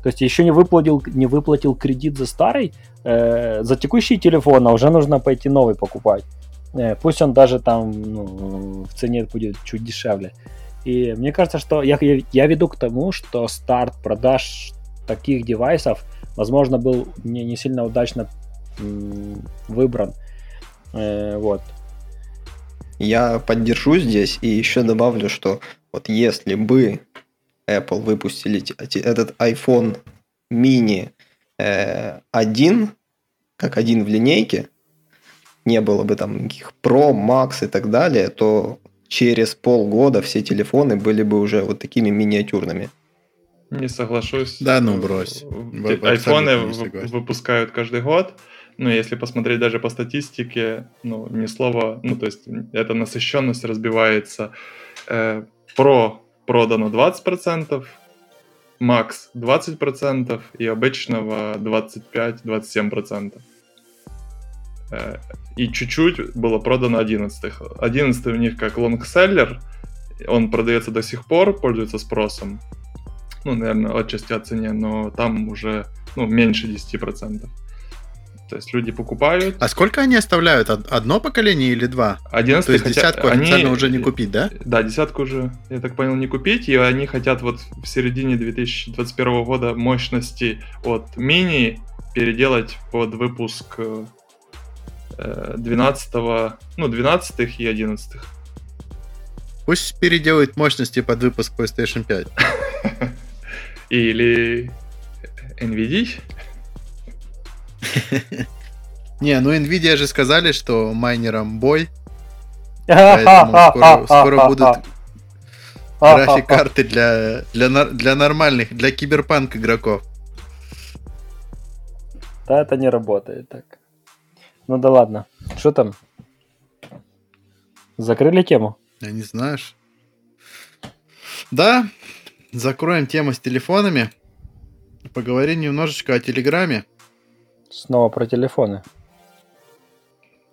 то есть еще не выплатил, не выплатил кредит за старый, э, за текущий телефон, а уже нужно пойти новый покупать. Э, пусть он даже там ну, в цене будет чуть дешевле. И мне кажется, что я, я, веду к тому, что старт продаж таких девайсов, возможно, был не, не сильно удачно выбран. Э, вот. Я поддержу здесь и еще добавлю, что вот если бы Apple выпустили этот iPhone mini э, один, как один в линейке, не было бы там никаких Pro, Max и так далее, то через полгода все телефоны были бы уже вот такими миниатюрными. Не соглашусь. Да ну, брось. Айфоны выпускают каждый год. Ну, если посмотреть даже по статистике, ну, ни слова, ну, то есть эта насыщенность разбивается. Э, Pro продано 20%, Max 20% и обычного 25-27%. Э, И чуть-чуть было продано 11 11 у них как лонгселлер, он продается до сих пор, пользуется спросом. Ну, наверное, отчасти о цене, но там уже ну, меньше 10%. То есть люди покупают. А сколько они оставляют? Од- Одно поколение или два? 11 То есть хотя- десятку они- официально уже не купить, да? Да, десятку уже, я так понял, не купить, и они хотят вот в середине 2021 года мощности от мини переделать под выпуск э, 12, ну, 12 и 11. Пусть переделают мощности под выпуск PlayStation 5. Или NVIDIA. Не, ну Nvidia же сказали, что майнерам бой, поэтому скоро, скоро будут график карты для, для, для нормальных, для киберпанк игроков. Да, это не работает так. Ну да ладно. Что там? Закрыли тему? Я не знаешь. Да, закроем тему с телефонами. Поговорим немножечко о Телеграме. Снова про телефоны.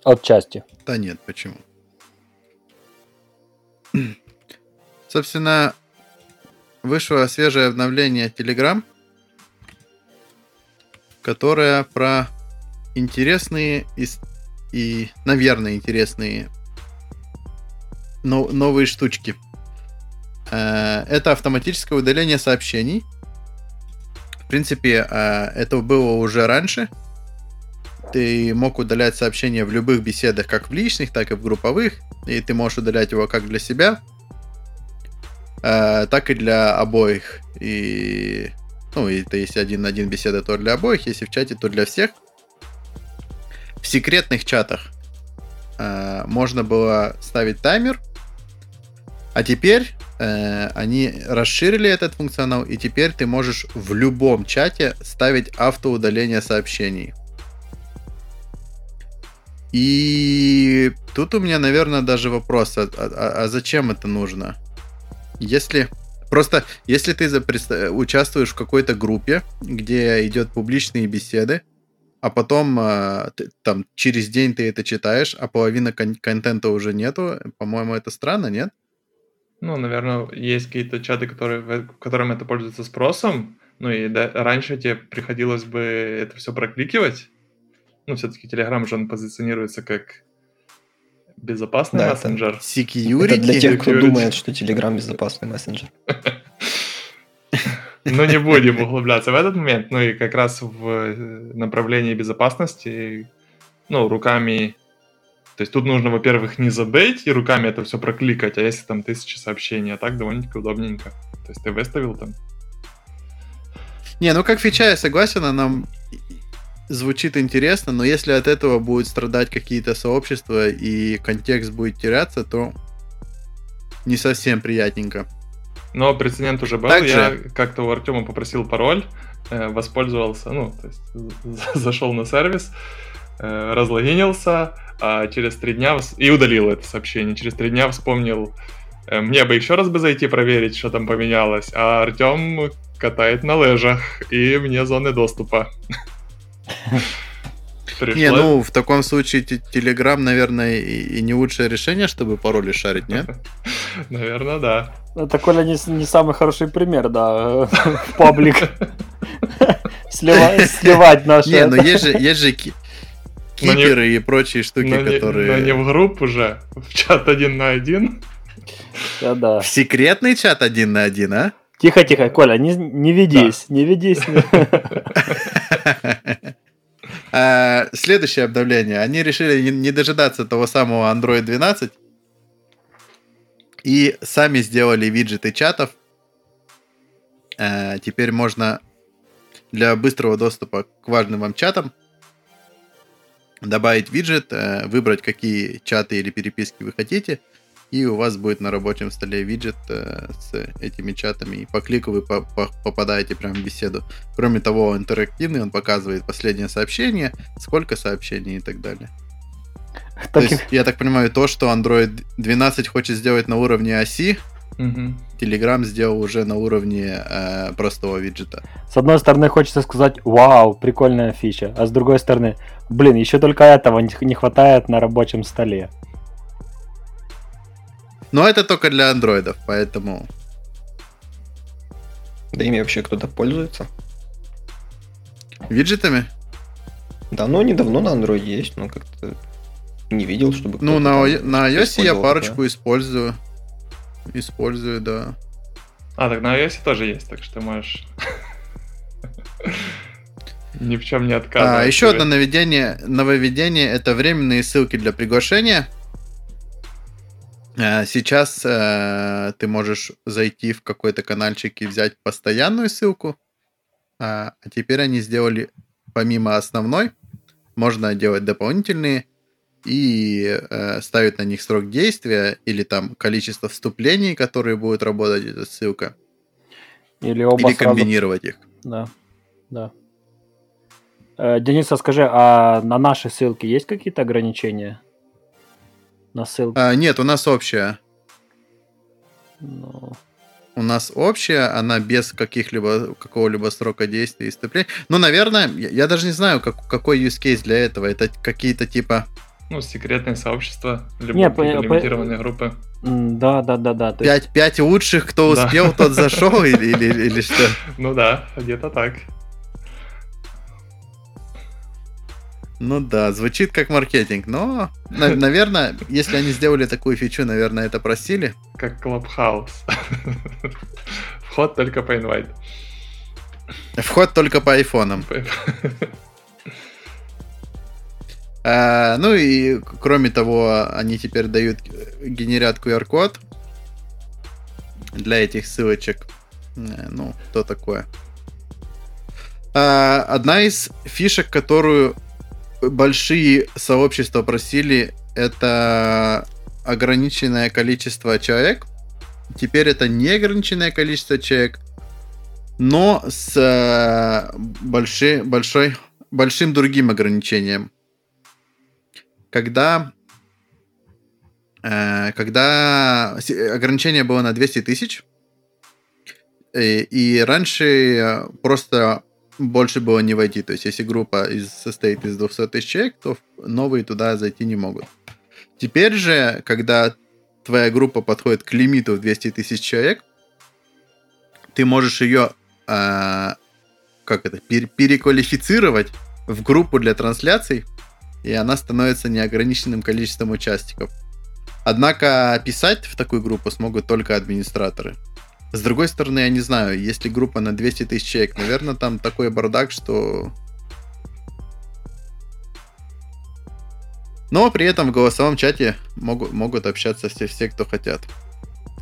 Отчасти. Да нет, почему? Собственно, вышло свежее обновление Telegram. которая про интересные и, и наверное, интересные но, новые штучки. Э, это автоматическое удаление сообщений. В принципе, э, это было уже раньше. Ты мог удалять сообщения в любых беседах, как в личных, так и в групповых. И ты можешь удалять его как для себя, э, так и для обоих. И ну, это если один на один беседа, то для обоих, если в чате, то для всех. В секретных чатах э, можно было ставить таймер, а теперь э, они расширили этот функционал, и теперь ты можешь в любом чате ставить автоудаление сообщений. И тут у меня, наверное, даже вопрос, а, а, а зачем это нужно? Если просто, если ты участвуешь в какой-то группе, где идет публичные беседы, а потом э, ты, там через день ты это читаешь, а половина кон- контента уже нету, по-моему, это странно, нет? Ну, наверное, есть какие-то чаты, которые, в которым это пользуется спросом, ну и да, раньше тебе приходилось бы это все прокликивать. Ну, все-таки Telegram же он позиционируется как безопасный да, мессенджер. Это, security. это для тех, кто думает, что Telegram безопасный мессенджер. Ну, не будем углубляться в этот момент. Ну и как раз в направлении безопасности, ну, руками то есть тут нужно, во-первых, не забыть и руками это все прокликать, а если там тысячи сообщений, а так довольно-таки удобненько. То есть ты выставил там. Не, ну как фича, я согласен, она звучит интересно, но если от этого будут страдать какие-то сообщества и контекст будет теряться, то не совсем приятненько. Но прецедент уже был. Также... Я как-то у Артема попросил пароль, э, воспользовался, ну, то есть зашел на сервис, э, разлогинился, а через три дня и удалил это сообщение. Через три дня вспомнил, э, мне бы еще раз бы зайти проверить, что там поменялось, а Артем катает на лыжах, и мне зоны доступа. Не, ну, в таком случае Telegram, наверное, и, не лучшее решение, чтобы пароли шарить, нет? Наверное, да. Это, Коля, не, не самый хороший пример, да, в паблик. Сливать наши... Не, ну есть же, есть же киперы и прочие штуки, которые... Но не в группу уже, в чат один на один. Да-да. В секретный чат один на один, а? Тихо-тихо, Коля, не, не ведись, да. не ведись. А, следующее обновление. Они решили не дожидаться того самого Android 12 и сами сделали виджеты чатов. А, теперь можно для быстрого доступа к важным вам чатам добавить виджет, э, выбрать, какие чаты или переписки вы хотите, и у вас будет на рабочем столе виджет э, с этими чатами. И по клику вы попадаете прямо в беседу. Кроме того, интерактивный, он показывает последнее сообщение, сколько сообщений и так далее. Так... То есть, я так понимаю, то, что Android 12 хочет сделать на уровне оси, Угу. Telegram сделал уже на уровне э, простого виджета. С одной стороны, хочется сказать, вау, прикольная фича, а с другой стороны, блин, еще только этого не хватает на рабочем столе. Но это только для андроидов, поэтому... Да ими вообще кто-то пользуется? Виджетами? Да, ну недавно на андроиде есть, но как-то не видел, чтобы... Ну, на, на iOS я парочку да. использую использую, да. А, так на iOS тоже есть, так что можешь ни в чем не отказывать. А, еще одно нововведение, нововведение это временные ссылки для приглашения. А, сейчас э, ты можешь зайти в какой-то каналчик и взять постоянную ссылку. А, а теперь они сделали помимо основной, можно делать дополнительные и э, ставить на них срок действия или там количество вступлений, которые будут работать эта ссылка. Или оба Или сразу... комбинировать их. Да, да. Э, Денис, а скажи, а на наши ссылки есть какие-то ограничения? На ссылки? А, нет, у нас общая. Ну... У нас общая, она без каких-либо какого-либо срока действия и вступления. Ну, наверное, я, я даже не знаю, как, какой use case для этого. Это какие-то типа ну, секретное сообщество, либо Не, лимитированные по... группы. Да, да, да, да. Пять, есть... пять лучших, кто успел, да. тот зашел или, или, или что? Ну да, где-то так. Ну да, звучит как маркетинг, но, на- наверное, если они сделали такую фичу, наверное, это просили. Как Clubhouse. Вход только по инвайт. Вход только по айфонам. А, ну и кроме того, они теперь дают генерят QR-код для этих ссылочек. Э, Ну, что такое? А, одна из фишек, которую большие сообщества просили, это ограниченное количество человек. Теперь это неограниченное количество человек, но с э, большой, большой, большим другим ограничением. Когда, э, когда ограничение было на 200 тысяч, и, и раньше э, просто больше было не войти. То есть, если группа из, состоит из 200 тысяч человек, то новые туда зайти не могут. Теперь же, когда твоя группа подходит к лимиту в 200 тысяч человек, ты можешь ее а, как это, пер- переквалифицировать в группу для трансляций, и она становится неограниченным количеством участников. Однако писать в такую группу смогут только администраторы. С другой стороны, я не знаю, если группа на 200 тысяч человек, наверное, там такой бардак, что... Но при этом в голосовом чате могут, могут общаться все, все, кто хотят.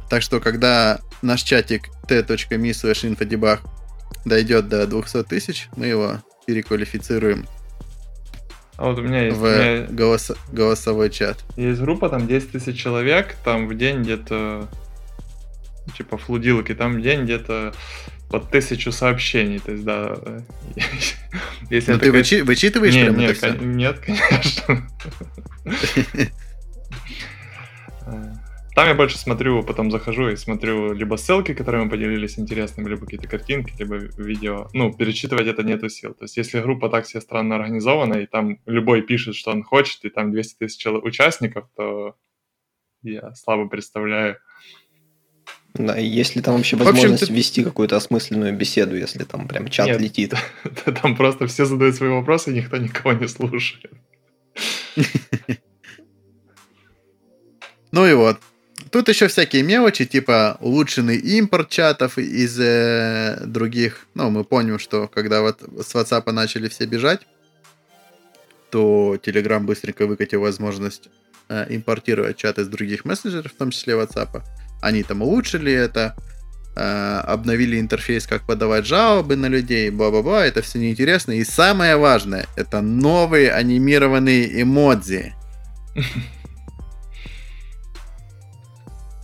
Так что, когда наш чатик t.me slash infodebug дойдет до 200 тысяч, мы его переквалифицируем А вот у меня есть, в меня голосо- голосовой чат. есть группа, там 10 тысяч человек, там в день где-то типа флудилки, там в день где-то под тысячу сообщений. То есть, да, если Ну, это ты какая- вычи- вычитываешь Не, прям не, это всё? кон- Нет, конечно. Э, Там я больше смотрю, потом захожу и смотрю либо ссылки, которые мы поделились интересными, либо какие-то картинки, либо видео. Ну, перечитывать это нету сил. То есть, если группа так себе странно организована, и там любой пишет, что он хочет, и там 200 тысяч участников, то я слабо представляю. Да, и есть ли там вообще В общем, возможность ты- вести какую-то осмысленную беседу, если там прям чат Нет. летит? Там просто все задают свои вопросы, и никто никого не слушает. Ну и вот. Тут еще всякие мелочи, типа улучшенный импорт чатов из э, других. Ну, мы помним, что когда вот с WhatsApp начали все бежать, то Telegram быстренько выкатил возможность э, импортировать чаты из других мессенджеров, в том числе WhatsApp. Они там улучшили это, э, обновили интерфейс, как подавать жалобы на людей, бла-бла-бла. Это все неинтересно. И самое важное, это новые анимированные эмодзи.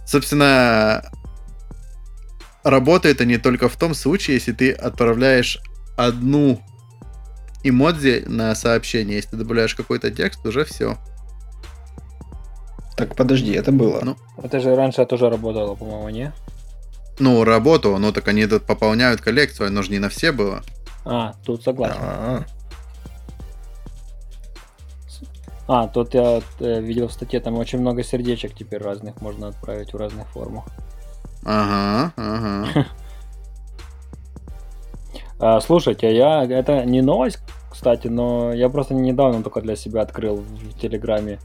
Собственно, работает они только в том случае, если ты отправляешь одну эмодзи на сообщение. Если ты добавляешь какой-то текст, уже все. Так, подожди, это было. Ну, Это же раньше тоже работало, по-моему, не? Ну, работу, ну так они тут пополняют коллекцию, оно же не на все было. А, тут согласен. А, А, тут я э, видел в статье, там очень много сердечек теперь разных можно отправить в разных формах. Ага, ага. А, слушайте, я это не новость, кстати, но я просто недавно только для себя открыл в Телеграме.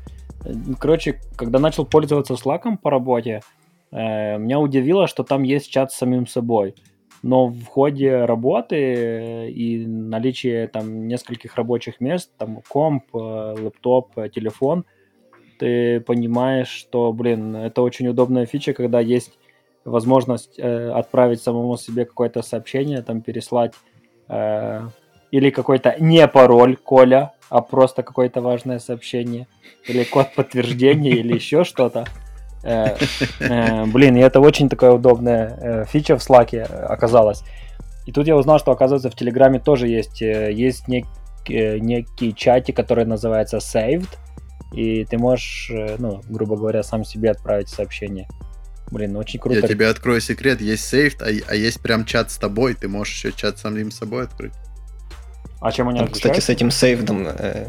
Короче, когда начал пользоваться Slack по работе, э, меня удивило, что там есть чат с самим собой. Но в ходе работы э, и наличие там нескольких рабочих мест, там комп, э, лэптоп, э, телефон, ты понимаешь, что, блин, это очень удобная фича, когда есть возможность э, отправить самому себе какое-то сообщение, там переслать э, или какой-то не пароль Коля, а просто какое-то важное сообщение, или код подтверждения, или еще что-то. Э, э, Блин, и это очень такая удобная э, фича в Slack оказалась. И тут я узнал, что, оказывается, в Телеграме тоже есть, есть нек- некий чатик, который называется Saved, и ты можешь, ну, грубо говоря, сам себе отправить сообщение. Блин, очень круто. Я тебе открою секрет, есть сейф, а, а есть прям чат с тобой, ты можешь еще чат с самим собой открыть. А чем они там, кстати, отличаются? с этим сейвдом э,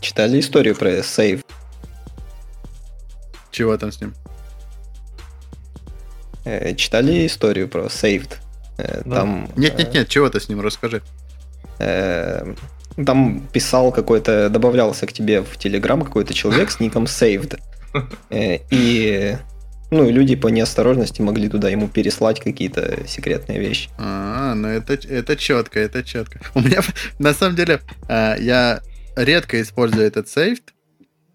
читали историю про сейв? Чего там с ним? Э, читали историю про saved? Э, Да. Там, э, Нет-нет-нет, чего ты с ним расскажи. э, там писал какой-то, добавлялся к тебе в Телеграм какой-то человек с ником Saved. Э, и ну, и люди по неосторожности могли туда ему переслать какие-то секретные вещи. А, ну это, это четко, это четко. У меня, на самом деле, э, я редко использую этот сейф.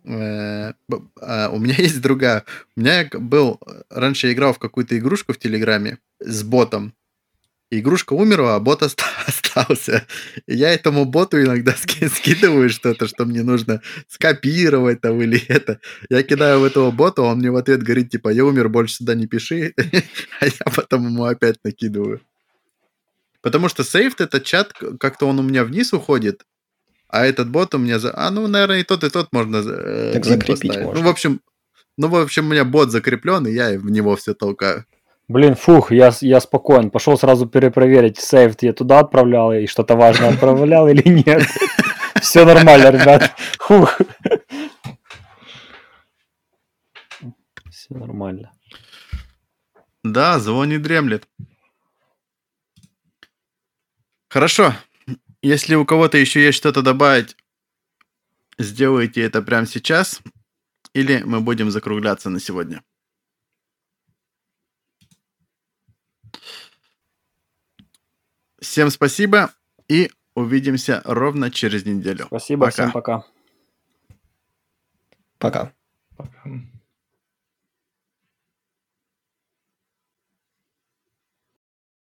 Э, а, у меня есть другая. У меня был... Раньше я играл в какую-то игрушку в Телеграме с ботом. Игрушка умерла, а бот остался. И я этому боту иногда скидываю что-то, что мне нужно скопировать там или это. Я кидаю в этого бота, он мне в ответ говорит, типа, я умер, больше сюда не пиши. а я потом ему опять накидываю. Потому что сейфт это чат, как-то он у меня вниз уходит, а этот бот у меня... За... А, ну, наверное, и тот, и тот можно э, так закрепить можно. Ну, в общем, ну, в общем, у меня бот закреплен, и я в него все толкаю. Блин, фух, я, я спокоен. Пошел сразу перепроверить, сейф я туда отправлял и что-то важное отправлял или нет. Все нормально, ребят. Фух. Все нормально. Да, звон дремлет. Хорошо. Если у кого-то еще есть что-то добавить, сделайте это прямо сейчас, или мы будем закругляться на сегодня. Всем спасибо и увидимся ровно через неделю. Спасибо, пока. всем пока. Пока. Пока.